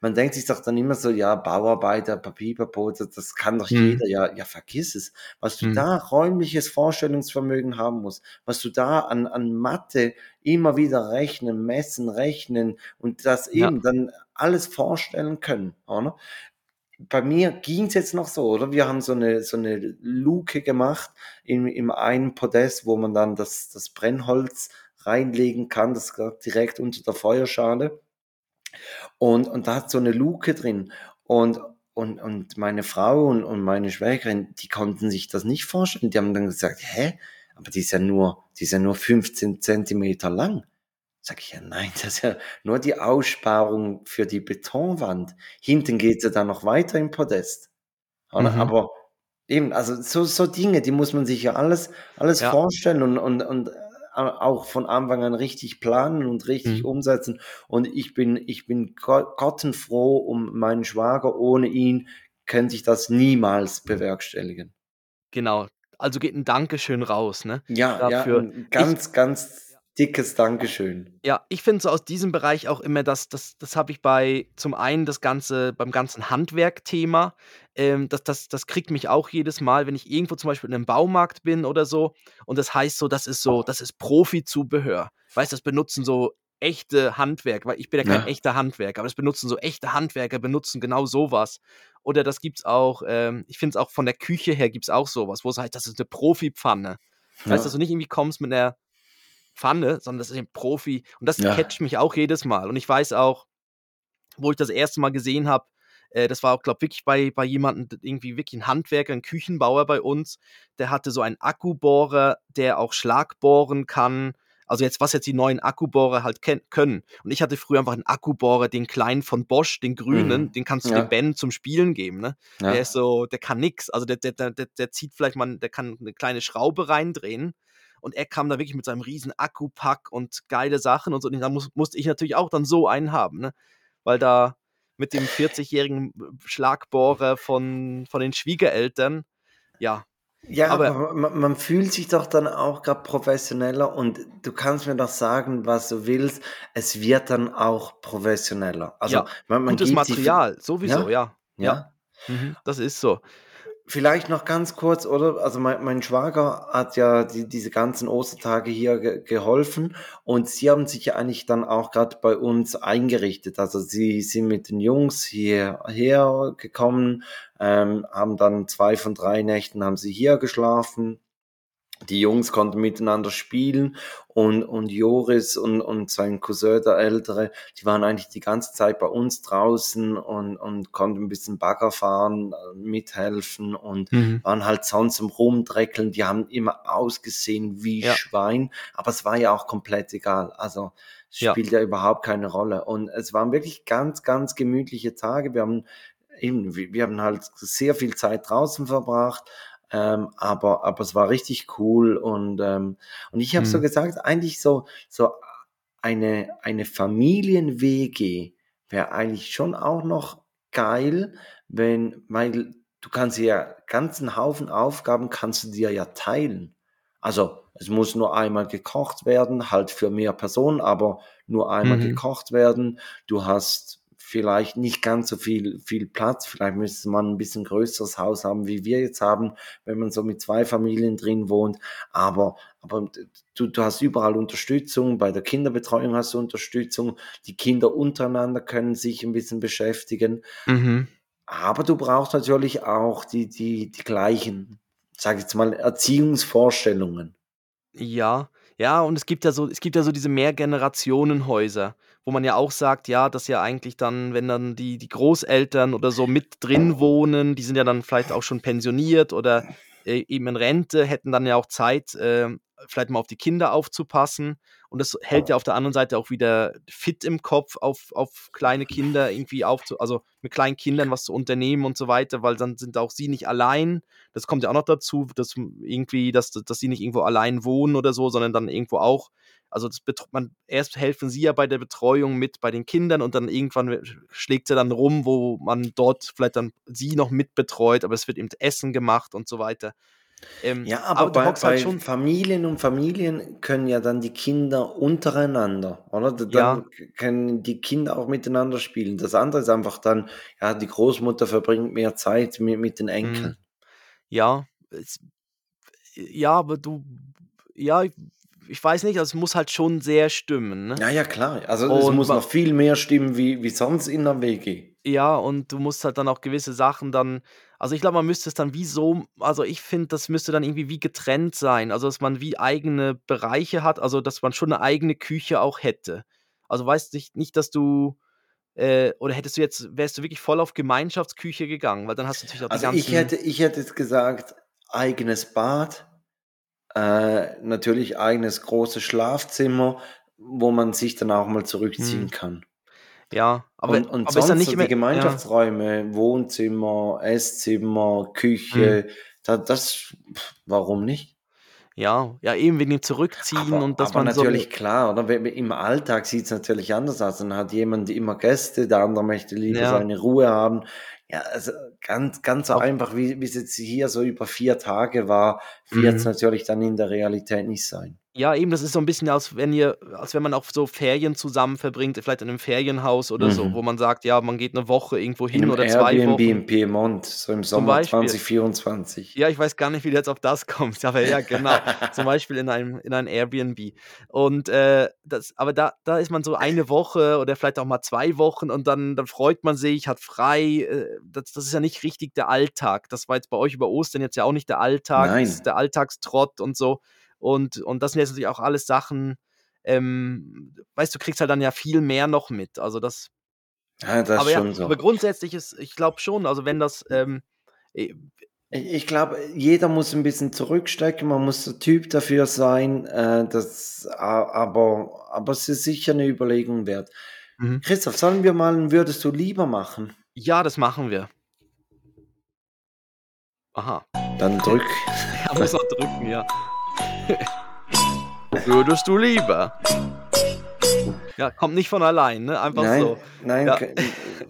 man denkt sich doch dann immer so, ja, Bauarbeiter, Papipapo, das, das kann doch Mhm. jeder, ja, ja, vergiss es. Was du Mhm. da räumliches Vorstellungsvermögen haben musst, was du da an, an Mathe immer wieder rechnen, messen, rechnen und das Ja. eben dann alles vorstellen können, oder? Bei mir ging es jetzt noch so, oder? Wir haben so eine, so eine Luke gemacht im, im einen Podest, wo man dann das, das Brennholz reinlegen kann, das geht direkt unter der Feuerschale. Und, und da hat so eine Luke drin. Und, und, und meine Frau und, und meine Schwägerin, die konnten sich das nicht vorstellen. Die haben dann gesagt, hä? Aber die ist ja nur, die ist ja nur 15 Zentimeter lang. Sag ich ja, nein, [laughs] das ist ja nur die Aussparung für die Betonwand. Hinten geht sie dann noch weiter im Podest. Mhm. Aber eben, also so, so Dinge, die muss man sich ja alles, alles Ja. vorstellen und, und, und auch von Anfang an richtig planen und richtig Mhm. umsetzen. Und ich bin, ich bin go- gottenfroh um meinen Schwager. Ohne ihn könnte ich das niemals bewerkstelligen. Genau. Also geht ein Dankeschön raus, ne? Ja, ja, Dafür. ein ganz, ganz dickes Dankeschön. Ja, ich finde so aus diesem Bereich auch immer, dass das, das habe ich bei zum einen das Ganze, beim ganzen Handwerk-Thema, ähm, das, das, das kriegt mich auch jedes Mal, wenn ich irgendwo zum Beispiel in einem Baumarkt bin oder so, und das heißt so, das ist so, das ist Profi-Zubehör. Weißt du, das benutzen so echte Handwerker, weil ich bin ja kein Ja. echter Handwerker, aber das benutzen so echte Handwerker, benutzen genau sowas. Oder das gibt's auch, ähm, ich finde es auch von der Küche her gibt's auch sowas, wo es heißt, das ist eine Profi-Pfanne. Ja. Weißt du, dass du nicht irgendwie kommst mit einer Pfanne, sondern das ist ein Profi. Und das Ja. catcht mich auch jedes Mal. Und ich weiß auch, wo ich das erste Mal gesehen habe, äh, das war auch, glaube ich, wirklich bei, bei jemandem, irgendwie wirklich ein Handwerker, ein Küchenbauer bei uns, der hatte so einen Akkubohrer, der auch Schlag bohren kann. Also jetzt, was jetzt die neuen Akkubohrer halt können. Und ich hatte früher einfach einen Akkubohrer, den kleinen von Bosch, den grünen, Mhm. den kannst du Ja. dem Ben zum Spielen geben, ne? Ja. Der ist so, der kann nix. Also der, der, der, der, der zieht vielleicht mal, der kann eine kleine Schraube reindrehen. Und er kam da wirklich mit seinem riesen Akkupack und geile Sachen und so. Und da muss, musste ich natürlich auch dann so einen haben, ne? Weil da mit dem 40-jährigen Schlagbohrer von, von den Schwiegereltern, ja, Ja, Aber- man, man fühlt sich doch dann auch gerade professioneller und du kannst mir doch sagen, was du willst. Es wird dann auch professioneller. Also Ja, man, man gutes Material, sowieso, ja. Ja. Mhm, das ist so. Vielleicht noch ganz kurz, oder? Also mein, mein Schwager hat ja die, diese ganzen Ostertage hier ge geholfen und sie haben sich ja eigentlich dann auch gerade bei uns eingerichtet. Also sie sind mit den Jungs hierher gekommen, ähm, haben dann zwei von drei Nächten haben sie hier geschlafen. Die Jungs konnten miteinander spielen und, und Joris und, und sein Cousin, der Ältere, die waren eigentlich die ganze Zeit bei uns draußen und, und konnten ein bisschen Bagger fahren, äh, mithelfen und Mhm. waren halt sonst im Rumdreckeln. Die haben immer ausgesehen wie Ja. Schwein, aber es war ja auch komplett egal. Also es Ja. spielt ja überhaupt keine Rolle. Und es waren wirklich ganz, ganz gemütliche Tage. Wir haben eben, wir haben halt sehr viel Zeit draußen verbracht. Ähm, aber, aber es war richtig cool und, ähm, und ich habe so Mhm. gesagt, eigentlich so, so eine, eine Familien-WG wäre eigentlich schon auch noch geil, wenn, weil du kannst ja ganzen Haufen Aufgaben kannst du dir ja teilen. Also es muss nur einmal gekocht werden, halt für mehr Personen, aber nur einmal Mhm. gekocht werden. Du hast vielleicht nicht ganz so viel, viel Platz. Vielleicht müsste man ein bisschen größeres Haus haben, wie wir jetzt haben, wenn man so mit zwei Familien drin wohnt. Aber, aber du, du hast überall Unterstützung. Bei der Kinderbetreuung hast du Unterstützung. Die Kinder untereinander können sich ein bisschen beschäftigen. Mhm. Aber du brauchst natürlich auch die, die, die gleichen, sag ich jetzt mal, Erziehungsvorstellungen. Ja, ja, und es gibt ja so, es gibt ja so diese Mehrgenerationenhäuser, wo man ja auch sagt, ja, dass ja eigentlich dann, wenn dann die, die Großeltern oder so mit drin wohnen, die sind ja dann vielleicht auch schon pensioniert oder äh, eben in Rente, hätten dann ja auch Zeit, äh, vielleicht mal auf die Kinder aufzupassen. Und das hält ja auf der anderen Seite auch wieder fit im Kopf, auf, auf kleine Kinder irgendwie aufzu, also mit kleinen Kindern was zu unternehmen und so weiter, weil dann sind auch sie nicht allein. Das kommt ja auch noch dazu, dass irgendwie, dass, dass sie nicht irgendwo allein wohnen oder so, sondern dann irgendwo auch. Also das man, erst helfen sie ja bei der Betreuung mit bei den Kindern und dann irgendwann schlägt sie dann rum, wo man dort vielleicht dann sie noch mit betreut, aber es wird eben Essen gemacht und so weiter. Ähm, Ja, aber, du bei, hockst bei halt schon. Familien und Familien können ja dann die Kinder untereinander, oder? Da- Ja. Dann können die Kinder auch miteinander spielen. Das andere ist einfach dann, ja, die Großmutter verbringt mehr Zeit mit, mit den Enkeln. Ja, es, ja, aber du, ja, ich, weiß nicht, also es muss halt schon sehr stimmen. Ne? Ja, ja, klar. Also es Und muss wa- noch viel mehr stimmen wie, wie sonst in der WG. Ja, und du musst halt dann auch gewisse Sachen dann, also ich glaube, man müsste es dann wie so, also ich finde, das müsste dann irgendwie wie getrennt sein, also dass man wie eigene Bereiche hat, also dass man schon eine eigene Küche auch hätte. Also weißt nicht, nicht, dass du, äh, oder hättest du jetzt, wärst du wirklich voll auf Gemeinschaftsküche gegangen, weil dann hast du natürlich auch die Also ganzen. ich hätte, ich hätte jetzt gesagt, eigenes Bad, äh, natürlich eigenes großes Schlafzimmer, wo man sich dann auch mal zurückziehen Hm. kann. ja, aber, und und aber sonst ist nicht so immer, die Gemeinschaftsräume, Wohnzimmer, Esszimmer, Küche, da, das, warum nicht? Ja, ja, ja, eben wegen dem Zurückziehen Aber, und dass aber man so. natürlich klar, oder? Im Alltag sieht es natürlich anders aus. Dann hat jemand immer Gäste, der andere möchte lieber Ja. seine Ruhe haben. Ja, also ganz, ganz so Auch- einfach, wie wie es jetzt hier so über vier Tage war, wird es Mhm. natürlich dann in der Realität nicht sein. Ja, eben, das ist so ein bisschen, als wenn ihr als wenn man auch so Ferien zusammen verbringt, vielleicht in einem Ferienhaus oder so, Mhm. wo man sagt, ja, man geht eine Woche irgendwo In hin einem oder 2 Airbnb Wochen. in Piemont, so im Zum Sommer Beispiel. 2024. Ja, ich weiß gar nicht, wie du jetzt auf das kommst, [laughs] aber ja, genau. Zum [laughs] Beispiel in einem in einem Airbnb. Und, äh, das aber da da ist man so eine Woche oder vielleicht auch mal 2 Wochen und dann dann freut man sich, hat frei. Äh, das das ist ja nicht richtig der Alltag. Das war jetzt bei euch über Ostern jetzt ja auch nicht der Alltag, Nein. das ist der Alltagstrott und so. Und und das sind jetzt natürlich auch alles Sachen, ähm, weißt du, kriegst halt dann ja viel mehr noch mit. Also das Ja, das aber ist ja, schon so. aber grundsätzlich ist, ich glaube schon, also wenn das, ähm, Ich, glaube, jeder muss ein bisschen zurückstecken, man muss der Typ dafür sein, äh, das, aber, aber es ist sicher eine Überlegung wert. Mhm. Christoph, sollen wir mal ein Würdest du lieber machen? Ja, das machen wir. Aha. Dann drück. [laughs] Ja, muss man drücken, ja. [laughs] Würdest du lieber? Ja, kommt nicht von allein, ne? Einfach nein, so. nein, Ja.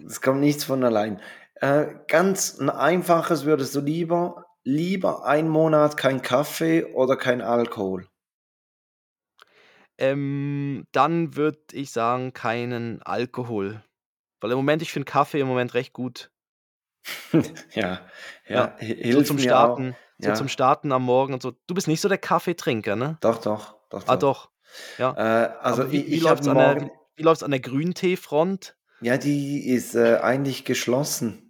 es kommt nichts von allein. Äh, ganz ein einfaches würdest du lieber, lieber ein Monat kein Kaffee oder kein Alkohol? Ähm, dann würde ich sagen, keinen Alkohol. Weil im Moment, ich finde Kaffee im Moment recht gut. [laughs] ja, ja, Ja, hi- So hilft zum mir Starten, auch. So Ja, zum Starten am Morgen und so. Du bist nicht so der Kaffeetrinker, ne? doch, doch, doch, Ah, doch. doch. Ja. Äh, also Aber wie, wie läuft's habe an der, wie, an der Grünteefront? ja, die ist äh, eigentlich geschlossen.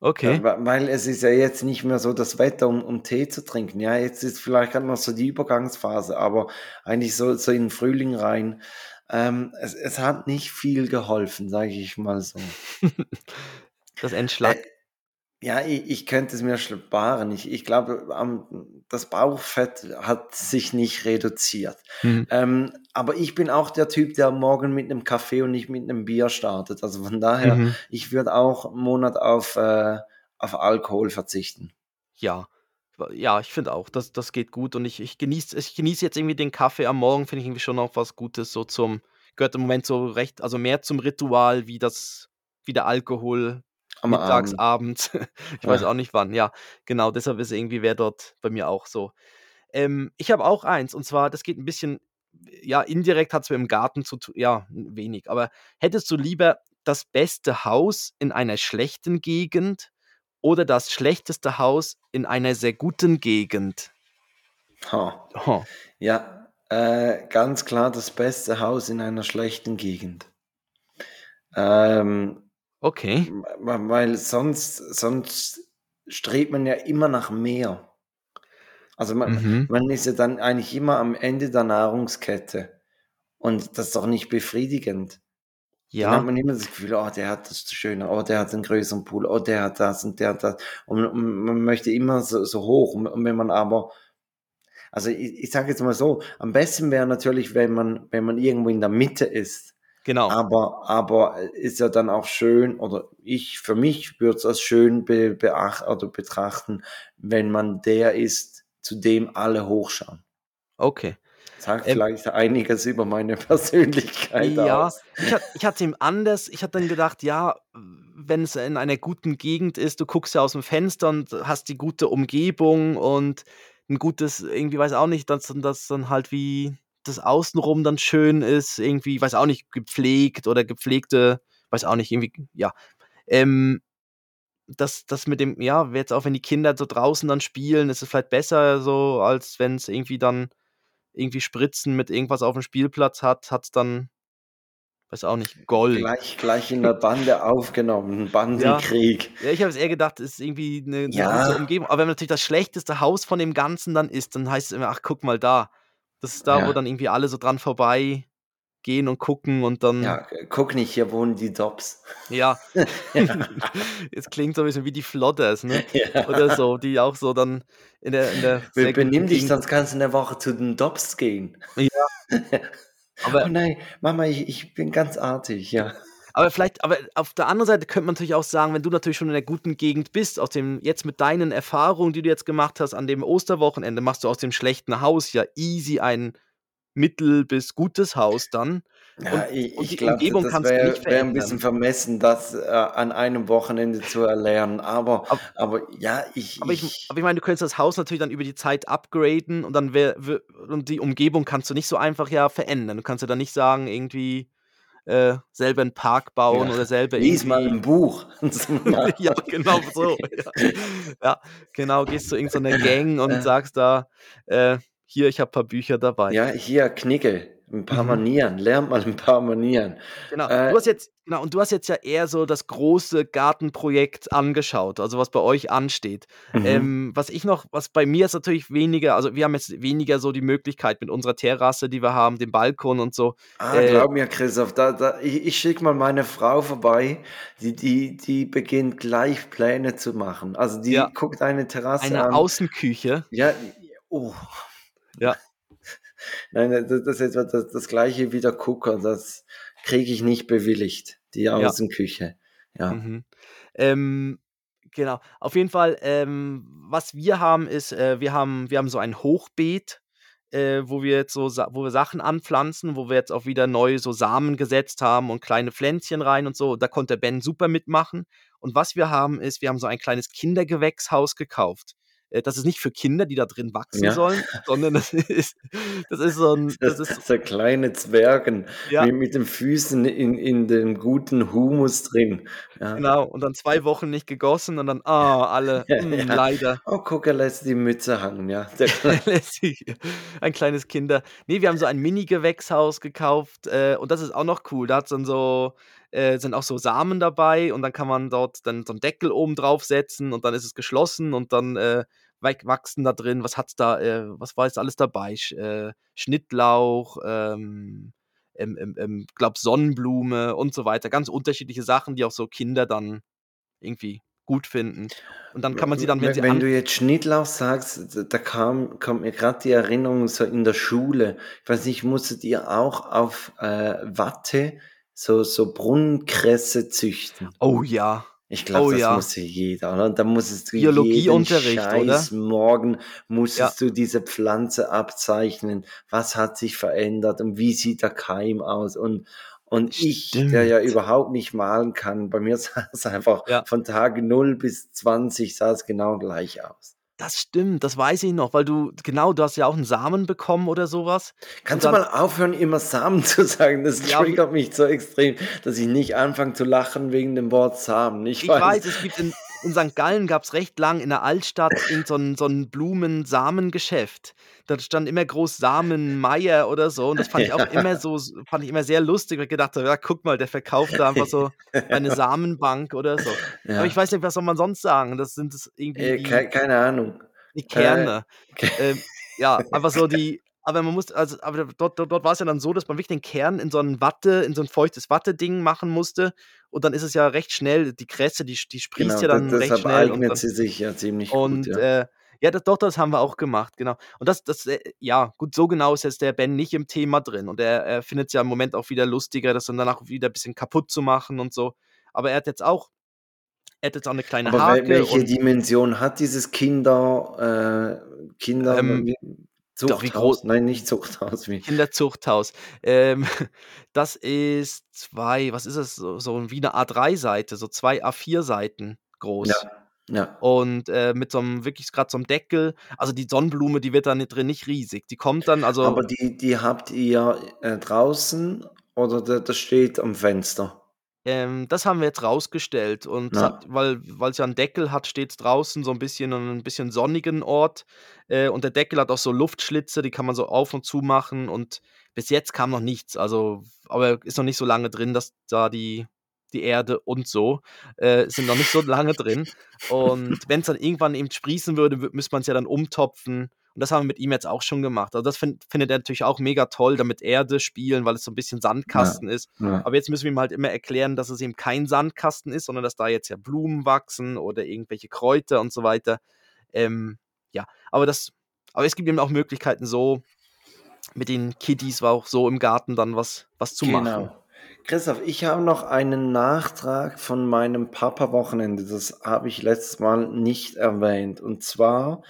Ja, Okay. wa- weil es ist ja jetzt nicht mehr so das Wetter, um, um Tee zu trinken. Ja, jetzt ist vielleicht gerade noch so die Übergangsphase, aber eigentlich so, so in den Frühling rein. Ähm, es, es hat nicht viel geholfen, sage ich mal so. [laughs] Das Äh, Entschlack. Ja, ich, ich könnte es mir sparen. Ich, ich glaube, das Bauchfett hat sich nicht reduziert. Mhm. Ähm, aber ich bin auch der Typ, der morgen mit einem Kaffee und nicht mit einem Bier startet. Also von daher, Mhm. ich würde auch einen Monat auf, äh, auf Alkohol verzichten. Ja. Ja, ich finde auch, das, das geht gut und ich, ich genieße ich genieß jetzt irgendwie den Kaffee am Morgen, finde ich irgendwie schon auch was Gutes, so zum, gehört im Moment so recht, also mehr zum Ritual wie das, wie der Alkohol Am abends. [laughs] Ich weiß Ja. auch nicht wann. Ja, genau, deshalb ist irgendwie wäre dort bei mir auch so. Ähm, ich habe auch eins und zwar, das geht ein bisschen, ja, indirekt hat es mit dem Garten zu tun, ja, wenig, aber hättest du lieber das beste Haus in einer schlechten Gegend oder das schlechteste Haus in einer sehr guten Gegend? Ha. Oh, Ja, äh, ganz klar das beste Haus in einer schlechten Gegend. Ähm, okay. weil sonst, sonst strebt man ja immer nach mehr. Also man, Mhm. man ist ja dann eigentlich immer am Ende der Nahrungskette. Und das ist doch nicht befriedigend. Dann hat Ja, man immer das Gefühl, oh, der hat das Schöne, oh, der hat einen größeren Pool, oh, der hat das und der hat das. Und, und man möchte immer so, so hoch. Und, und wenn man aber, also ich, ich sage jetzt mal so, am besten wäre natürlich, wenn man, wenn man irgendwo in der Mitte ist. Genau. Aber, aber ist ja dann auch schön, oder ich, für mich würde es als schön be, beacht, oder betrachten, wenn man der ist, zu dem alle hochschauen. Okay. Sagt Ähm, vielleicht einiges über meine [laughs] Persönlichkeit Ja, aus. ich, hat, ich hatte ihm anders, ich hatte dann gedacht, ja, wenn es in einer guten Gegend ist, du guckst ja aus dem Fenster und hast die gute Umgebung und ein gutes, irgendwie weiß auch nicht, dass das dann halt wie das Außenrum dann schön ist, irgendwie, weiß auch nicht, gepflegt oder gepflegte, weiß auch nicht, irgendwie, ja. Ähm, das, das mit dem, ja, jetzt auch wenn die Kinder so draußen dann spielen, ist es vielleicht besser so, als wenn es irgendwie dann irgendwie Spritzen mit irgendwas auf dem Spielplatz hat, hat es dann, weiß auch nicht, Gold. Gleich, gleich in der Bande aufgenommen, ein [laughs] Ja, Bandenkrieg. ja, ich habe es eher gedacht, es ist irgendwie eine, eine Ja, Umgebung. Aber wenn natürlich das schlechteste Haus von dem Ganzen dann ist, dann heißt es immer, ach, guck mal da. Das ist da, wo ja, dann irgendwie alle so dran vorbei gehen und gucken und dann, ja, guck nicht, hier wohnen die Dops. ja, [laughs] Ja, [laughs] es klingt so ein bisschen wie die Flodders, ne? ja. Oder so, die auch so dann in der, in der [laughs] Benimm dich, sonst kannst du in der Woche zu den Dops gehen. Ja, Oh aber nein, Mama, ich, ich bin ganz artig, ja. Aber vielleicht, aber auf der anderen Seite könnte man natürlich auch sagen, wenn du natürlich schon in der guten Gegend bist, aus dem, jetzt mit deinen Erfahrungen, die du jetzt gemacht hast, an dem Osterwochenende, machst du aus dem schlechten Haus ja easy ein mittel- bis gutes Haus dann. Und, Ja, ich, und ich die glaube, Umgebung das kannst du nicht wäre wär ein bisschen vermessen, das äh, an einem Wochenende zu erlernen. Aber, Aber, aber ja, ich, aber ich, ich, aber ich meine, du könntest das Haus natürlich dann über die Zeit upgraden und dann wär, wär, und die Umgebung kannst du nicht so einfach ja verändern. Du kannst ja dann nicht sagen, irgendwie äh, selber einen Park bauen ja, oder selber lies mal ein Buch. [laughs] [laughs] ja, genau [laughs] so. Ja, ja genau, gehst zu irgendeiner Gang und sagst da, äh, hier, ich habe ein paar Bücher dabei. ja, hier, Knigge. Ein paar Mhm. Manieren, lernt mal ein paar Manieren. Genau. Äh, Du hast jetzt genau, und du hast jetzt ja eher so das große Gartenprojekt angeschaut, also was bei euch ansteht. mhm. Ähm, was ich noch was bei mir ist natürlich weniger also wir haben jetzt weniger so die Möglichkeit mit unserer Terrasse, die wir haben, dem Balkon und so. Ah, Äh, glaub mir, Christoph, da, da, ich, ich schicke mal meine Frau vorbei, die, die, die beginnt gleich Pläne zu machen. Also die Ja. guckt eine Terrasse eine an. Außenküche. Ja, oh. Ja. Nein, das, das ist etwa das, das gleiche wie der Cooker, das kriege ich nicht bewilligt, die Ja. Außenküche. Ja. Mhm. Ähm, genau. Auf jeden Fall, ähm, was wir haben, ist, äh, wir haben wir haben so ein Hochbeet, äh, wo wir jetzt so wo wir Sachen anpflanzen, wo wir jetzt auch wieder neu so Samen gesetzt haben und kleine Pflänzchen rein und so. Da konnte Ben super mitmachen. Und was wir haben, ist, wir haben so ein kleines Kindergewächshaus gekauft. Äh, das ist nicht für Kinder, die da drin wachsen Ja. sollen, [laughs] sondern das ist das ist so 'n das Das ist so kleine Zwergen Ja. mit, den Füßen in, in dem guten Humus drin. Ja. genau. Und dann 2 Wochen nicht gegossen und dann, ah, alle, [laughs] Ja, hm, leider. Oh, guck, er lässt die Mütze hängen, ja. [laughs] Ein kleines Kinder ne, wir haben so ein Mini-Gewächshaus gekauft, äh, und das ist auch noch cool. Da hat's dann so äh, sind auch so Samen dabei und dann kann man dort dann so 'n Deckel oben draufsetzen und dann ist es geschlossen und dann, äh, wachsen da drin was hat's da äh, was war jetzt alles dabei? Sch äh, Schnittlauch, ähm, ähm, ähm, glaube Sonnenblume und so weiter. Ganz unterschiedliche Sachen, die auch so Kinder dann irgendwie gut finden. Und dann kann man sie dann, wenn Wenn, sie wenn du jetzt Schnittlauch sagst, da- kam, kommt mir gerade die Erinnerung so in der Schule. Ich weiß nicht, musstet ihr auch auf äh, Watte so, so Brunnenkresse züchten? oh ja. Ich glaube, Oh das ja. musste jeder, oder? Da musstest du Biologieunterricht, jeden oder? Scheiß Morgen musstest du diese Pflanze abzeichnen. Was hat sich verändert und wie sieht der Keim aus? Und, und ich, der ja überhaupt nicht malen kann, bei mir [laughs] sah es einfach Ja. von Tag 0 bis 20 sah es genau gleich aus. Das stimmt, das weiß ich noch, weil du genau, du hast ja auch 'n Samen bekommen oder so was. Und Kannst du dann mal aufhören, immer Samen [laughs] zu sagen? Das Ja, w triggert mich so extrem, dass ich nicht anfange zu lachen wegen dem Wort Samen. Ich Ich weiß. weiß, es gibt in in St. Gallen gab's recht lang in der Altstadt irgend so 'n so 'n Blumen-Samengeschäft. Da stand immer groß Samen Meyer oder so und das fand ich auch [laughs] immer Ja. so fand ich immer sehr lustig, weil ich gedacht habe: „Ja, guck mal, der verkauft da einfach so eine [laughs] Samenbank oder so.“ Aber ich Ja. weiß nicht, was soll man sonst sagen? Das sind es irgendwie Äh, die keine Ahnung. die Äh, Kerne. [laughs] ke Ähm, ja, einfach so die aber man muss also aber dort dort dort war's ja dann so, dass man wirklich den Kern in so 'n Watte in so 'n feuchtes Watteding machen musste und dann ist es ja recht schnell die Kresse, die die sprießt Genau, ja dann recht schnell und eignet dann sie sich ja ziemlich gut, und, ja. äh, ja, das doch, das haben wir auch gemacht, genau. Und das das, äh ja, gut, so genau ist jetzt der Ben nicht im Thema drin und er er findet's ja im Moment auch wieder lustiger, das dann danach wieder bisschen kaputt zu machen und so. Aber er hat jetzt auch er hat jetzt auch 'ne kleine Aber Hake welche und Dimension hat dieses Kinder äh, Kinder Ähm, doch, wie Zuchthaus? groß Nein, nicht Zuchthaus, wie Kinderzuchthaus. Ähm, [laughs] das ist 2 was ist es? So so wie 'ne A3-Seite, so 2 A4-Seiten Ja, groß. ja. Und, äh, mit so 'nem wirklich grad so 'm Deckel. Also, die Sonnenblume, die wird da nicht drin nicht riesig. Die kommt dann also Aber die die habt ihr, äh, draußen oder da das steht am Fenster? Ähm, das haben wir jetzt rausgestellt und es Ja. hat weil weil's ja 'n Deckel hat, steht's draußen so 'n bisschen an 'n bisschen sonnigen Ort. Äh, und der Deckel hat auch so Luftschlitze, die kann man so auf und zumachen und bis jetzt kam noch nichts. Also aber ist noch nicht so lange drin, dass da die die Erde und so, äh, sind noch nicht so lange drin. [laughs] Und wenn's dann irgendwann eben sprießen würde, wü müsste man's ja dann umtopfen. Und das haben wir mit ihm jetzt auch schon gemacht. Also, das find findet er natürlich auch mega toll, da mit Erde spielen, weil es so 'n bisschen Ja, Sandkasten ist. ja. Aber jetzt müssen wir ihm halt immer erklären, dass es eben kein Sandkasten ist, sondern dass da jetzt ja Blumen wachsen oder irgendwelche Kräuter und so weiter. Ähm, ja, aber das aber es gibt eben auch Möglichkeiten, so mit den Kiddies auch so im Garten dann was was zu machen. Genau. Christoph, ich habe noch einen Nachtrag von meinem Papa-Wochenende. Das habe ich letztes Mal nicht erwähnt. Und zwar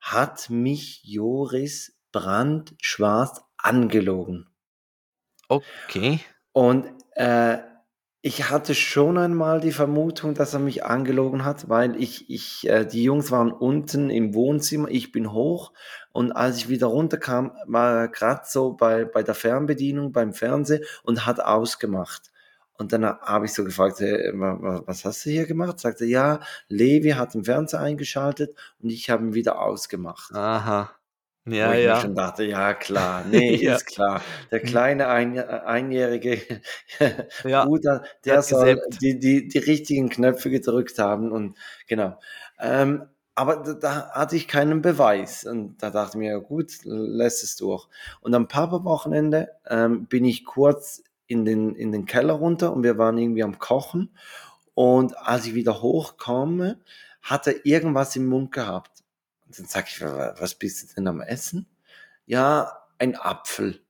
hat mich Joris brandschwarz angelogen. Okay. Und, äh, ich hatte schon einmal die Vermutung, dass er mich angelogen hat, weil ich ich äh, die Jungs waren unten im Wohnzimmer, ich bin hoch und als ich wieder runterkam, war er grad so bei bei der Fernbedienung beim Fernsehen und hat ausgemacht. Und dann ha habe ich so gefragt: „Äh, wa wa was hast du hier gemacht?“ Sagt er: „Ja, Levi hat den Fernseher eingeschaltet und ich habe ihn wieder ausgemacht.“ Aha. Wo Ja, ich mir ja. schon dachte, ja klar, [laughs] nee, Ja. ist klar. Der Mhm. kleine ein, äh, einjährige Ja, [laughs] Bruder, der hat soll die, die, die richtigen Knöpfe gedrückt haben und genau. Ähm, aber da, da hatte ich keinen Beweis und da dachte ich mir, ja gut, lässt es durch. Und am Papa-Wochenende ähm, bin ich kurz in den, in den Keller runter und wir waren irgendwie am Kochen und als ich wieder hochkomme, hat er irgendwas im Mund gehabt. Und dann sag ich, "Wa- was bist du denn am Essen? Ja, ein Apfel.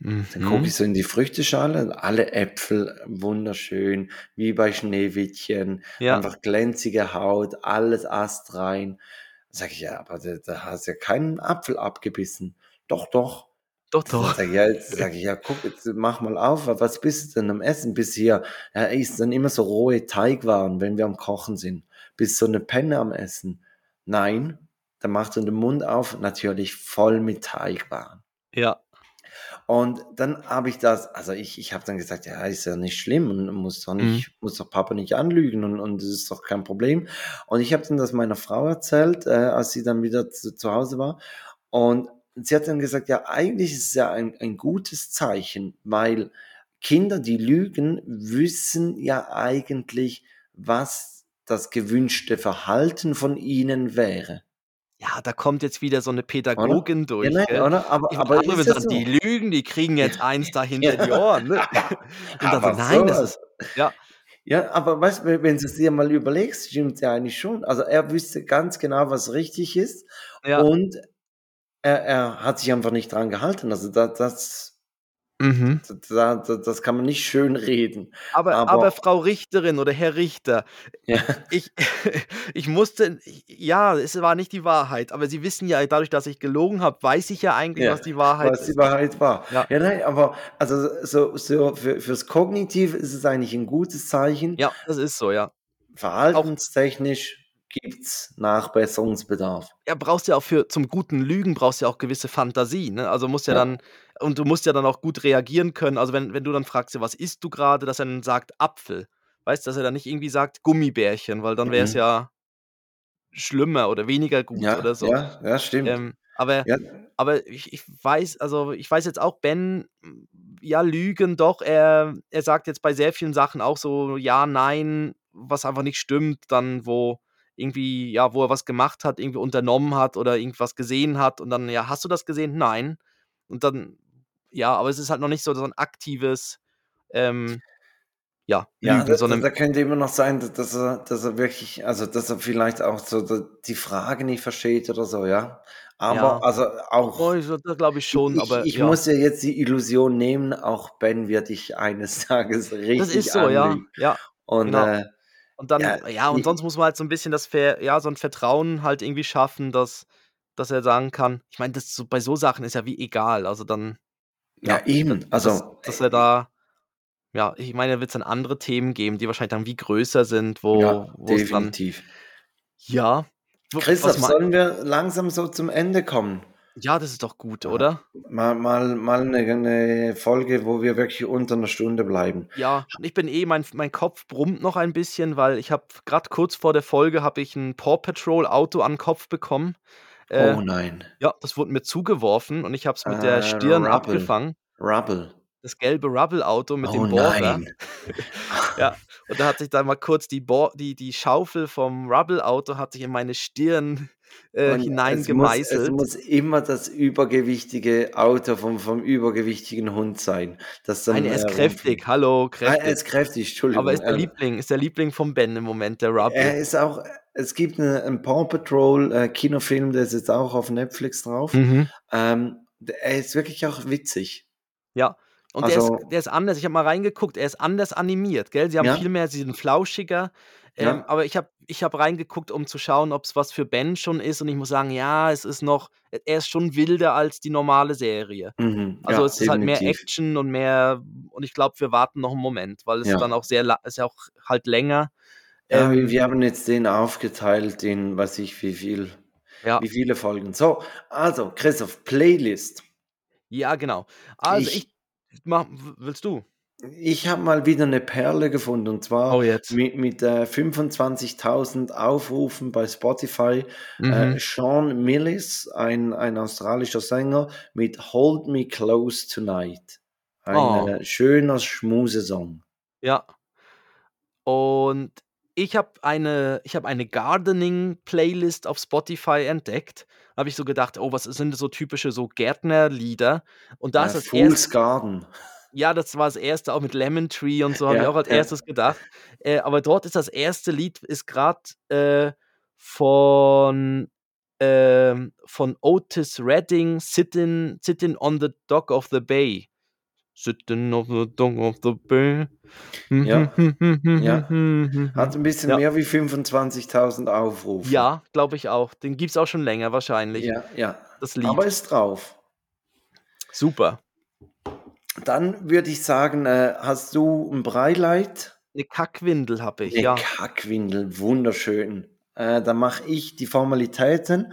Dann gucke Mhm. ich so in die Früchteschale, alle Äpfel wunderschön, wie bei Schneewittchen, Ja. einfach glänzige Haut, alles astrein. Dann sag ich, ja, aber da, da hast du ja keinen Apfel abgebissen. Doch, doch. Doch, doch. sag ich, ja, jetzt sag ich, ja, guck, jetzt mach mal auf, was bist du denn am Essen? Bis hier, ja, er isst dann immer so rohe Teigwaren, wenn wir am Kochen sind. Bist so eine Penne am Essen? Nein, dann macht er den Mund auf, natürlich voll mit Teigwaren. Ja. Und dann habe ich das, also ich, ich habe dann gesagt, ja, ist ja nicht schlimm und muss doch Mhm. nicht, muss doch Papa nicht anlügen und, und das ist doch kein Problem. Und ich habe dann das meiner Frau erzählt, äh, als sie dann wieder zu, zu Hause war. Und sie hat dann gesagt, ja, eigentlich ist es ja ein, ein gutes Zeichen, weil Kinder, die lügen, wissen ja eigentlich, was das gewünschte Verhalten von ihnen wäre. Ja, da kommt jetzt wieder so eine Pädagogin Ja, durch, nein, gell? oder? Aber, Ich aber andere sagen, so? die lügen, die kriegen [laughs] jetzt eins da hinter die Ja. Ohren, ne? [laughs] Aber nein, das ist ja. Ja, aber weißt wenn du es dir mal überlegst, stimmt ja eigentlich schon. Also er wüsste ganz genau, was richtig ist Ja. und er, er hat sich einfach nicht dran gehalten. Also da, das, Mhm. da, da, das kann man nicht schön reden. Aber aber Aber Frau Richterin oder Herr Richter, ja, ich [laughs] ich musste ja, es war nicht die Wahrheit, aber Sie wissen ja, dadurch, dass ich gelogen habe, weiß ich ja eigentlich, ja, was die Wahrheit was die ist. Wahrheit war. Ja. Ja, nein, aber also so, so für, fürs Kognitiv ist es eigentlich ein gutes Zeichen. Ja, das ist so, ja. Verhaltenstechnisch gibt's Nachbesserungsbedarf. ja, brauchst ja auch für zum guten Lügen brauchst ja auch gewisse Fantasie, ne? Also, musst ja Ja. dann und du musst ja dann auch gut reagieren können. Also, wenn wenn du dann fragst: „Ja, was isst du grade?“, dass er dann sagt: „Apfel.“ Weißt du, dass er dann nicht irgendwie sagt: „Gummibärchen“, weil dann wär's Mhm. ja schlimmer oder weniger gut Ja, oder so. ja, ja, stimmt. Ähm, aber Ja, aber ich ich weiß also, ich weiß jetzt auch, Ben, ja, Lügen doch, er er sagt jetzt bei sehr vielen Sachen auch so ja, nein, was einfach nicht stimmt, dann wo irgendwie ja, wo er was gemacht hat, irgendwie unternommen hat oder irgendwas gesehen hat und dann: „Ja, hast du das gesehen?“ „Nein.“ Und dann ja, aber es ist halt noch nicht so so 'n aktives, ähm, ja, Ja, Lügen, da, da, könnte immer noch sein, dass, er, dass er wirklich, also dass er vielleicht auch so die Frage nicht versteht oder so, ja. Aber ja. also auch, Oh, so da glaube ich schon, ich, aber ich ja. muss ja jetzt die Illusion nehmen, auch Ben wird dich eines [laughs] Tages Das richtig ist so, ja, anlügen. ja, Und genau. äh, Und dann ja, ja, und sonst muss man halt so 'n bisschen das Ver ja, so 'n Vertrauen halt irgendwie schaffen, dass dass er sagen kann ich meine, das so bei so Sachen ist ja wie egal. Also, dann ja ja, eben, dass also dass er äh, da ja, ich meine, da wird's dann andere Themen geben, die wahrscheinlich dann wie größer sind, ja, wo dann definitiv. ja, wo was Christoph, sollen wir langsam so zum Ende kommen? Ja, das ist doch gut, Ja, oder? Mal, mal, mal eine, eine Folge, wo wir wirklich unter einer Stunde bleiben. Ja, und ich bin eh mein mein Kopf brummt noch ein bisschen, weil ich habe grad kurz vor der Folge habe ich 'n Paw Patrol Auto an 'n Kopf bekommen. Äh, Oh nein. ja, das wurde mir zugeworfen und ich habe es mit der Äh, Stirn Rubble. abgefangen. Rubble. Das gelbe Rubble-Auto mit Oh dem Bohrer. [laughs] Ja, und da hat sich dann mal kurz die Bohr die die Schaufel vom Rubble-Auto hat sich in meine Stirn, äh, Und es muss, es hineingemeißelt. muss immer das übergewichtige Auto vom, vom übergewichtigen Hund sein, das Nein, dann er äh, ist rumfliegt. kräftig. Hallo, Ah, er kräftig. ist kräftig, Aber Entschuldigung. ist der Er, Liebling ist der Liebling von Ben im Moment, der er Rubble. ist auch, es gibt eine, einen Paw Patrol äh, Kinofilm, der ist jetzt auch auf Netflix drauf. Mhm. Ähm, er ist wirklich auch witzig. Ja, und der ist Also, der ist anders. Ich habe mal reingeguckt, er ist anders animiert, gell? Sie haben viel ja, mehr sie sind flauschiger. Ähm, ja. aber ich habe ich habe reingeguckt, um zu schauen, ob's was für Ben schon ist und ich muss sagen, ja, es ist noch er ist schon wilder als die normale Serie. Mhm, Also, ja, es ist halt mehr definitiv. Action und mehr und ich glaube, wir warten noch 'n Moment, weil es dann Ja. auch sehr ist ja auch halt länger. Ja, wir, Ähm, wir haben jetzt den aufgeteilt in, weiß ich, wie viel, ja. wie viele Folgen. So, also, Christoph, Playlist. Ja, genau. Also, Ich, ich mach willst du? Ich habe mal wieder eine Perle gefunden und zwar Oh, jetzt. mit, mit äh, 25.000 Aufrufen bei Spotify. Äh, Mhm. Sean Millis, ein, ein australischer Sänger, mit Hold Me Close Tonight. Ein Oh. äh, schöner Schmusesong. Ja. Und ich habe eine ich habe eine Gardening-Playlist auf Spotify entdeckt. Da habe ich so gedacht: „Oh, was sind so typische so Gärtnerlieder?“ Und da Äh, ist das Fool's erste Garden. Ja, das war das erste auch mit Lemon Tree und so, habe ich Ja, auch als ja. erstes gedacht. Äh, aber dort ist das erste Lied ist grad, äh, von, ähm von Otis Redding, „Sittin' Sittin' on the Dock of the Bay.“ Sittin' on the Dock of the Bay. Ja. Ja. Hat ein bisschen Ja. mehr wie 25.000 Aufrufe. Ja, glaube ich auch. Den gibt's auch schon länger wahrscheinlich, Ja, ja. das Lied. Aber ist drauf. Super. Dann würde ich sagen, äh, hast du ein Breileid? 'Ne Kackwindel habe ich, Eine ja. Kackwindel, wunderschön. Äh, dann mache ich die Formalitäten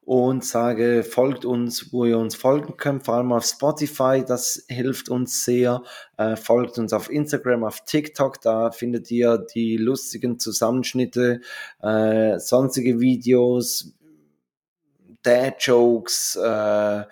und sage, folgt uns, wo ihr uns folgen könnt, vor allem auf Spotify, das hilft uns sehr. Äh, folgt uns auf Instagram, auf TikTok, da findet ihr die lustigen Zusammenschnitte, äh, sonstige Videos, Dad-Jokes, äh,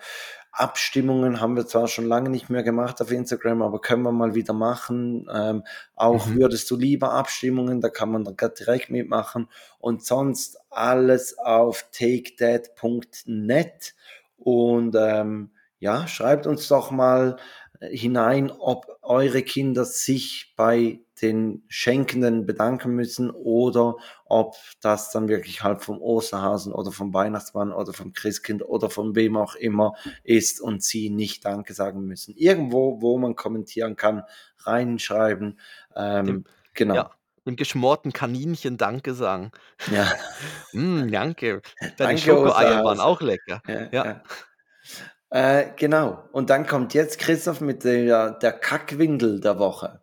Abstimmungen haben wir zwar schon lange nicht mehr gemacht auf Instagram, aber können wir mal wieder machen. Ähm, auch Mhm. würdest du lieber Abstimmungen, da kann man dann direkt mitmachen. Und sonst alles auf takedad.net. Und ähm, ja, schreibt uns doch mal hinein, ob eure Kinder sich bei den Schenkenden bedanken müssen oder ob das dann wirklich halt vom Osterhasen oder vom Weihnachtsmann oder vom Christkind oder von wem auch immer ist und sie nicht Danke sagen müssen. Irgendwo, wo man kommentieren kann, reinschreiben. Ähm, Dem genau. ja, dem geschmorten Kaninchen Danke sagen. Ja. [laughs] Hm, danke. [laughs] Deine Danke, Schokoeier waren auch lecker. Ja, Ja. ja. Äh, genau. Und dann kommt jetzt Christoph mit der, der Kackwindel der Woche.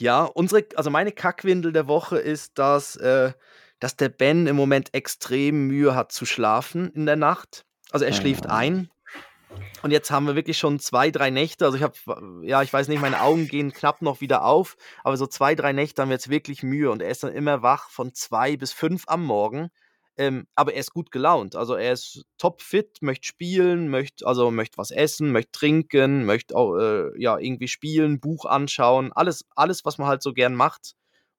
Ja, unsere also meine Kackwindel der Woche ist, dass, äh dass der Ben im Moment extrem Mühe hat zu schlafen in der Nacht. Also, er schläft Mhm. ein. Und jetzt haben wir wirklich schon 2, 3 Nächte also, ich habe ja, ich weiß nicht, meine Augen gehen knapp noch wieder auf, aber so 2, 3 Nächte haben wir jetzt wirklich Mühe und er ist dann immer wach von 2 bis 5 am Morgen. Ähm, aber er ist gut gelaunt. Also, er ist topfit, möchte spielen, möchte also, möchte was essen, möchte trinken, möchte auch, äh, ja, irgendwie spielen, Buch anschauen, alles alles, was man halt so gern macht,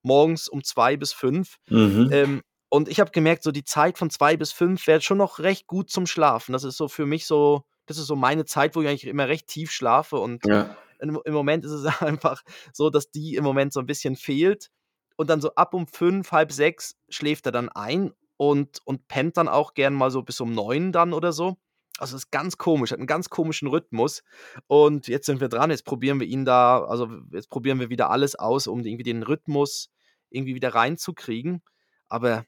morgens um 2 bis 5. Mhm. Ähm, und ich habe gemerkt, so die Zeit von 2 bis 5 wäre schon noch recht gut zum Schlafen. Das ist so für mich so das ist so meine Zeit, wo ich eigentlich immer recht tief schlafe und Ja. im im Moment ist es [laughs] einfach so, dass die im Moment so 'n bisschen fehlt. Und dann so ab um 5, halb 6 schläft er dann ein und und pennt dann auch gern mal so bis um 9 dann oder so. Also, ist ganz komisch, hat 'n ganz komischen Rhythmus. Und jetzt sind wir dran, jetzt probieren wir ihn da also, jetzt probieren wir wieder alles aus, um irgendwie den Rhythmus irgendwie wieder reinzukriegen. Aber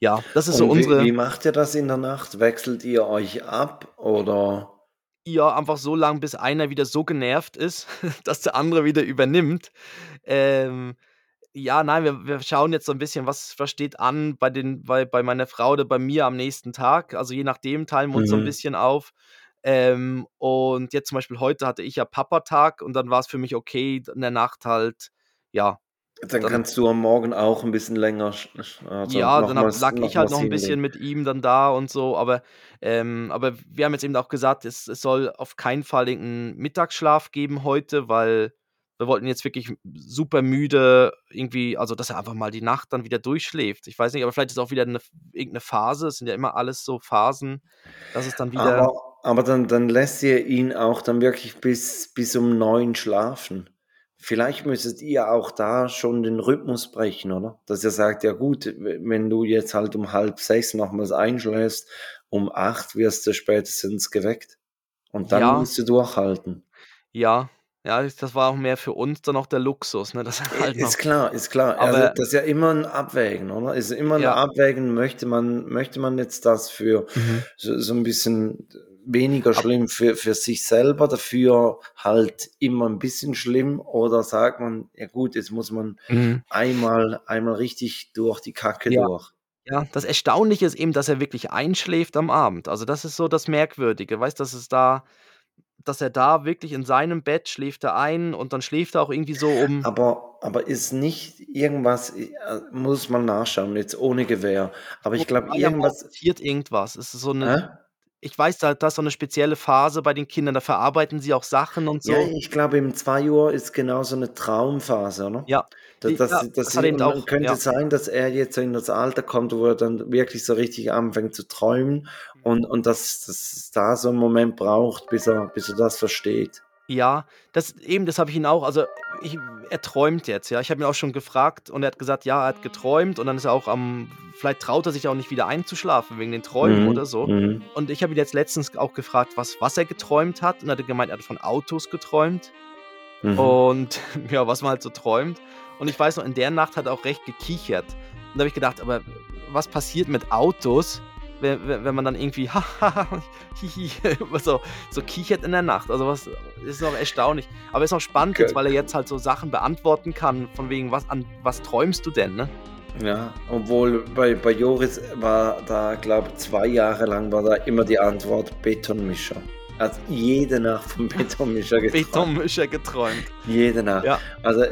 ja, das ist so Und wie, unsere wie macht ihr das in der Nacht? Wechselt ihr euch ab oder? Ja, einfach so lang, bis einer wieder so genervt ist, [laughs] dass der andere wieder übernimmt. Ähm, ja, nein, wir wir schauen jetzt so 'n bisschen, was was steht an bei den bei bei meiner Frau oder bei mir am nächsten Tag. Also, je nachdem teilen wir uns so 'n Mhm. bisschen auf. Ähm, und jetzt zum Beispiel heute hatte ich ja Papatag und dann war's für mich okay, in der Nacht halt ja, Dann dann kannst du am Morgen auch 'n bisschen länger also, Ja, dann nochmals lag ich halt noch 'n bisschen mit ihm dann da und so, aber ähm, aber wir haben jetzt eben auch gesagt, es es soll auf keinen Fall irgend 'n Mittagsschlaf geben heute, weil wir wollten jetzt wirklich super müde irgendwie also, dass er einfach mal die Nacht dann wieder durchschläft. Ich weiß nicht, aber vielleicht ist auch wieder 'ne irgend 'ne Phase. Es sind ja immer alles so Phasen, dass es dann wieder Aber aber dann dann lässt ihr ihn auch dann wirklich bis bis um 9 schlafen. Vielleicht müsstet ihr auch da schon den Rhythmus brechen, oder? Dass ihr sagt: „Ja gut, we wenn du jetzt halt um 5:30 nochmals einschläfst, um 8 wirst du spätestens geweckt.“ Und dann Ja. musst du durchhalten. Ja, ja, das war auch mehr für uns dann auch der Luxus, ne, I halt ist klar, ist klar. Also, aber das ist ja immer 'n Abwägen, oder? Ist immer 'n Ja. Abwägen, möchte man möchte man jetzt das für Mhm. so so 'n bisschen weniger schlimm für für sich selber, dafür halt immer 'n bisschen schlimm oder sagt man: „Ja gut, jetzt muss man Mhm. einmal einmal richtig durch die Kacke Ja. durch.“ Ja, das Erstaunliche ist eben, dass er wirklich einschläft am Abend. Also, das ist so das Merkwürdige, weißt, dass es da dass er da wirklich in seinem Bett schläft er ein und dann schläft er auch irgendwie so um Aber aber ist nicht irgendwas äh, muss man nachschauen, jetzt ohne Gewehr. Aber ich glaube, irgendwas passiert irgendwas. Es ist so 'ne Hä? Ich weiß, da da ist so 'ne spezielle Phase bei den Kindern, da verarbeiten sie auch Sachen und Ja, so. ich glaube, im 2 Uhr ist genau so 'ne Traumphase, oder? Ja, Da die das ja, das das eben auch könnte ja. sein, dass er jetzt in das Alter kommt, wo er dann wirklich so richtig anfängt zu träumen und und dass dass es da so 'n Moment braucht, bis er bis er das versteht. Ja, das eben, das habe ich ihn auch also, ich er träumt jetzt, ja. Ich habe ihn auch schon gefragt und er hat gesagt, ja, er hat geträumt und dann ist er auch am vielleicht traut er sich auch nicht wieder einzuschlafen wegen den Träumen Mhm, oder so. mhm. Und ich habe ihn jetzt letztens auch gefragt, was was er geträumt hat und er hatte gemeint, er hat von Autos geträumt Mhm. und [laughs] ja, was man halt so träumt. Und ich weiß noch, in der Nacht hat er auch recht gekichert. Und da habe ich gedacht: „Aber was passiert mit Autos, we we wenn man dann irgendwie [laughs] hihi [laughs] so so kichert in der Nacht?“ Also, was ist noch erstaunlich. Aber ist auch spannend jetzt, weil er jetzt halt so Sachen beantworten kann, von wegen: „Was an was träumst du denn“, ne? Ja, obwohl bei bei Joris war da, glaube ich, 2 Jahre lang war da immer die Antwort Betonmischer. Hat jede Nacht vom Betonmischer geträumt. Betonmischer geträumt. Jede Nacht. Ja. Also,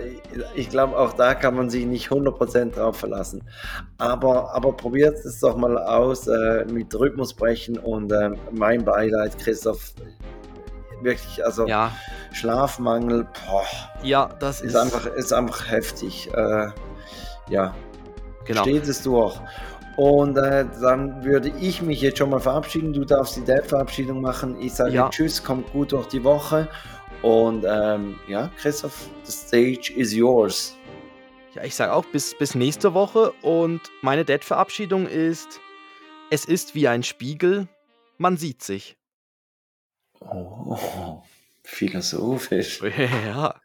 ich glaube, auch da kann man sich nicht 100% drauf verlassen. Aber aber probiert es doch mal aus, äh, mit Rhythmusbrechen und, ähm, mein Beileid, Christoph. Wirklich, also Ja. Schlafmangel, boah, Ja, das ist ist einfach ist einfach heftig. Äh, ja. Genau. Steht es durch. Und, äh, dann würde ich mich jetzt schon mal verabschieden. Du darfst die Dad-Verabschiedung machen. Ich sage Ja. tschüss, kommt gut durch die Woche und, ähm, ja, Christoph, the stage is yours. Ja, ich sage auch bis bis nächste Woche und meine Dad-Verabschiedung ist: „Es ist wie ein Spiegel, man sieht sich.“ Oh, [laughs] philosophisch. [laughs] Ja.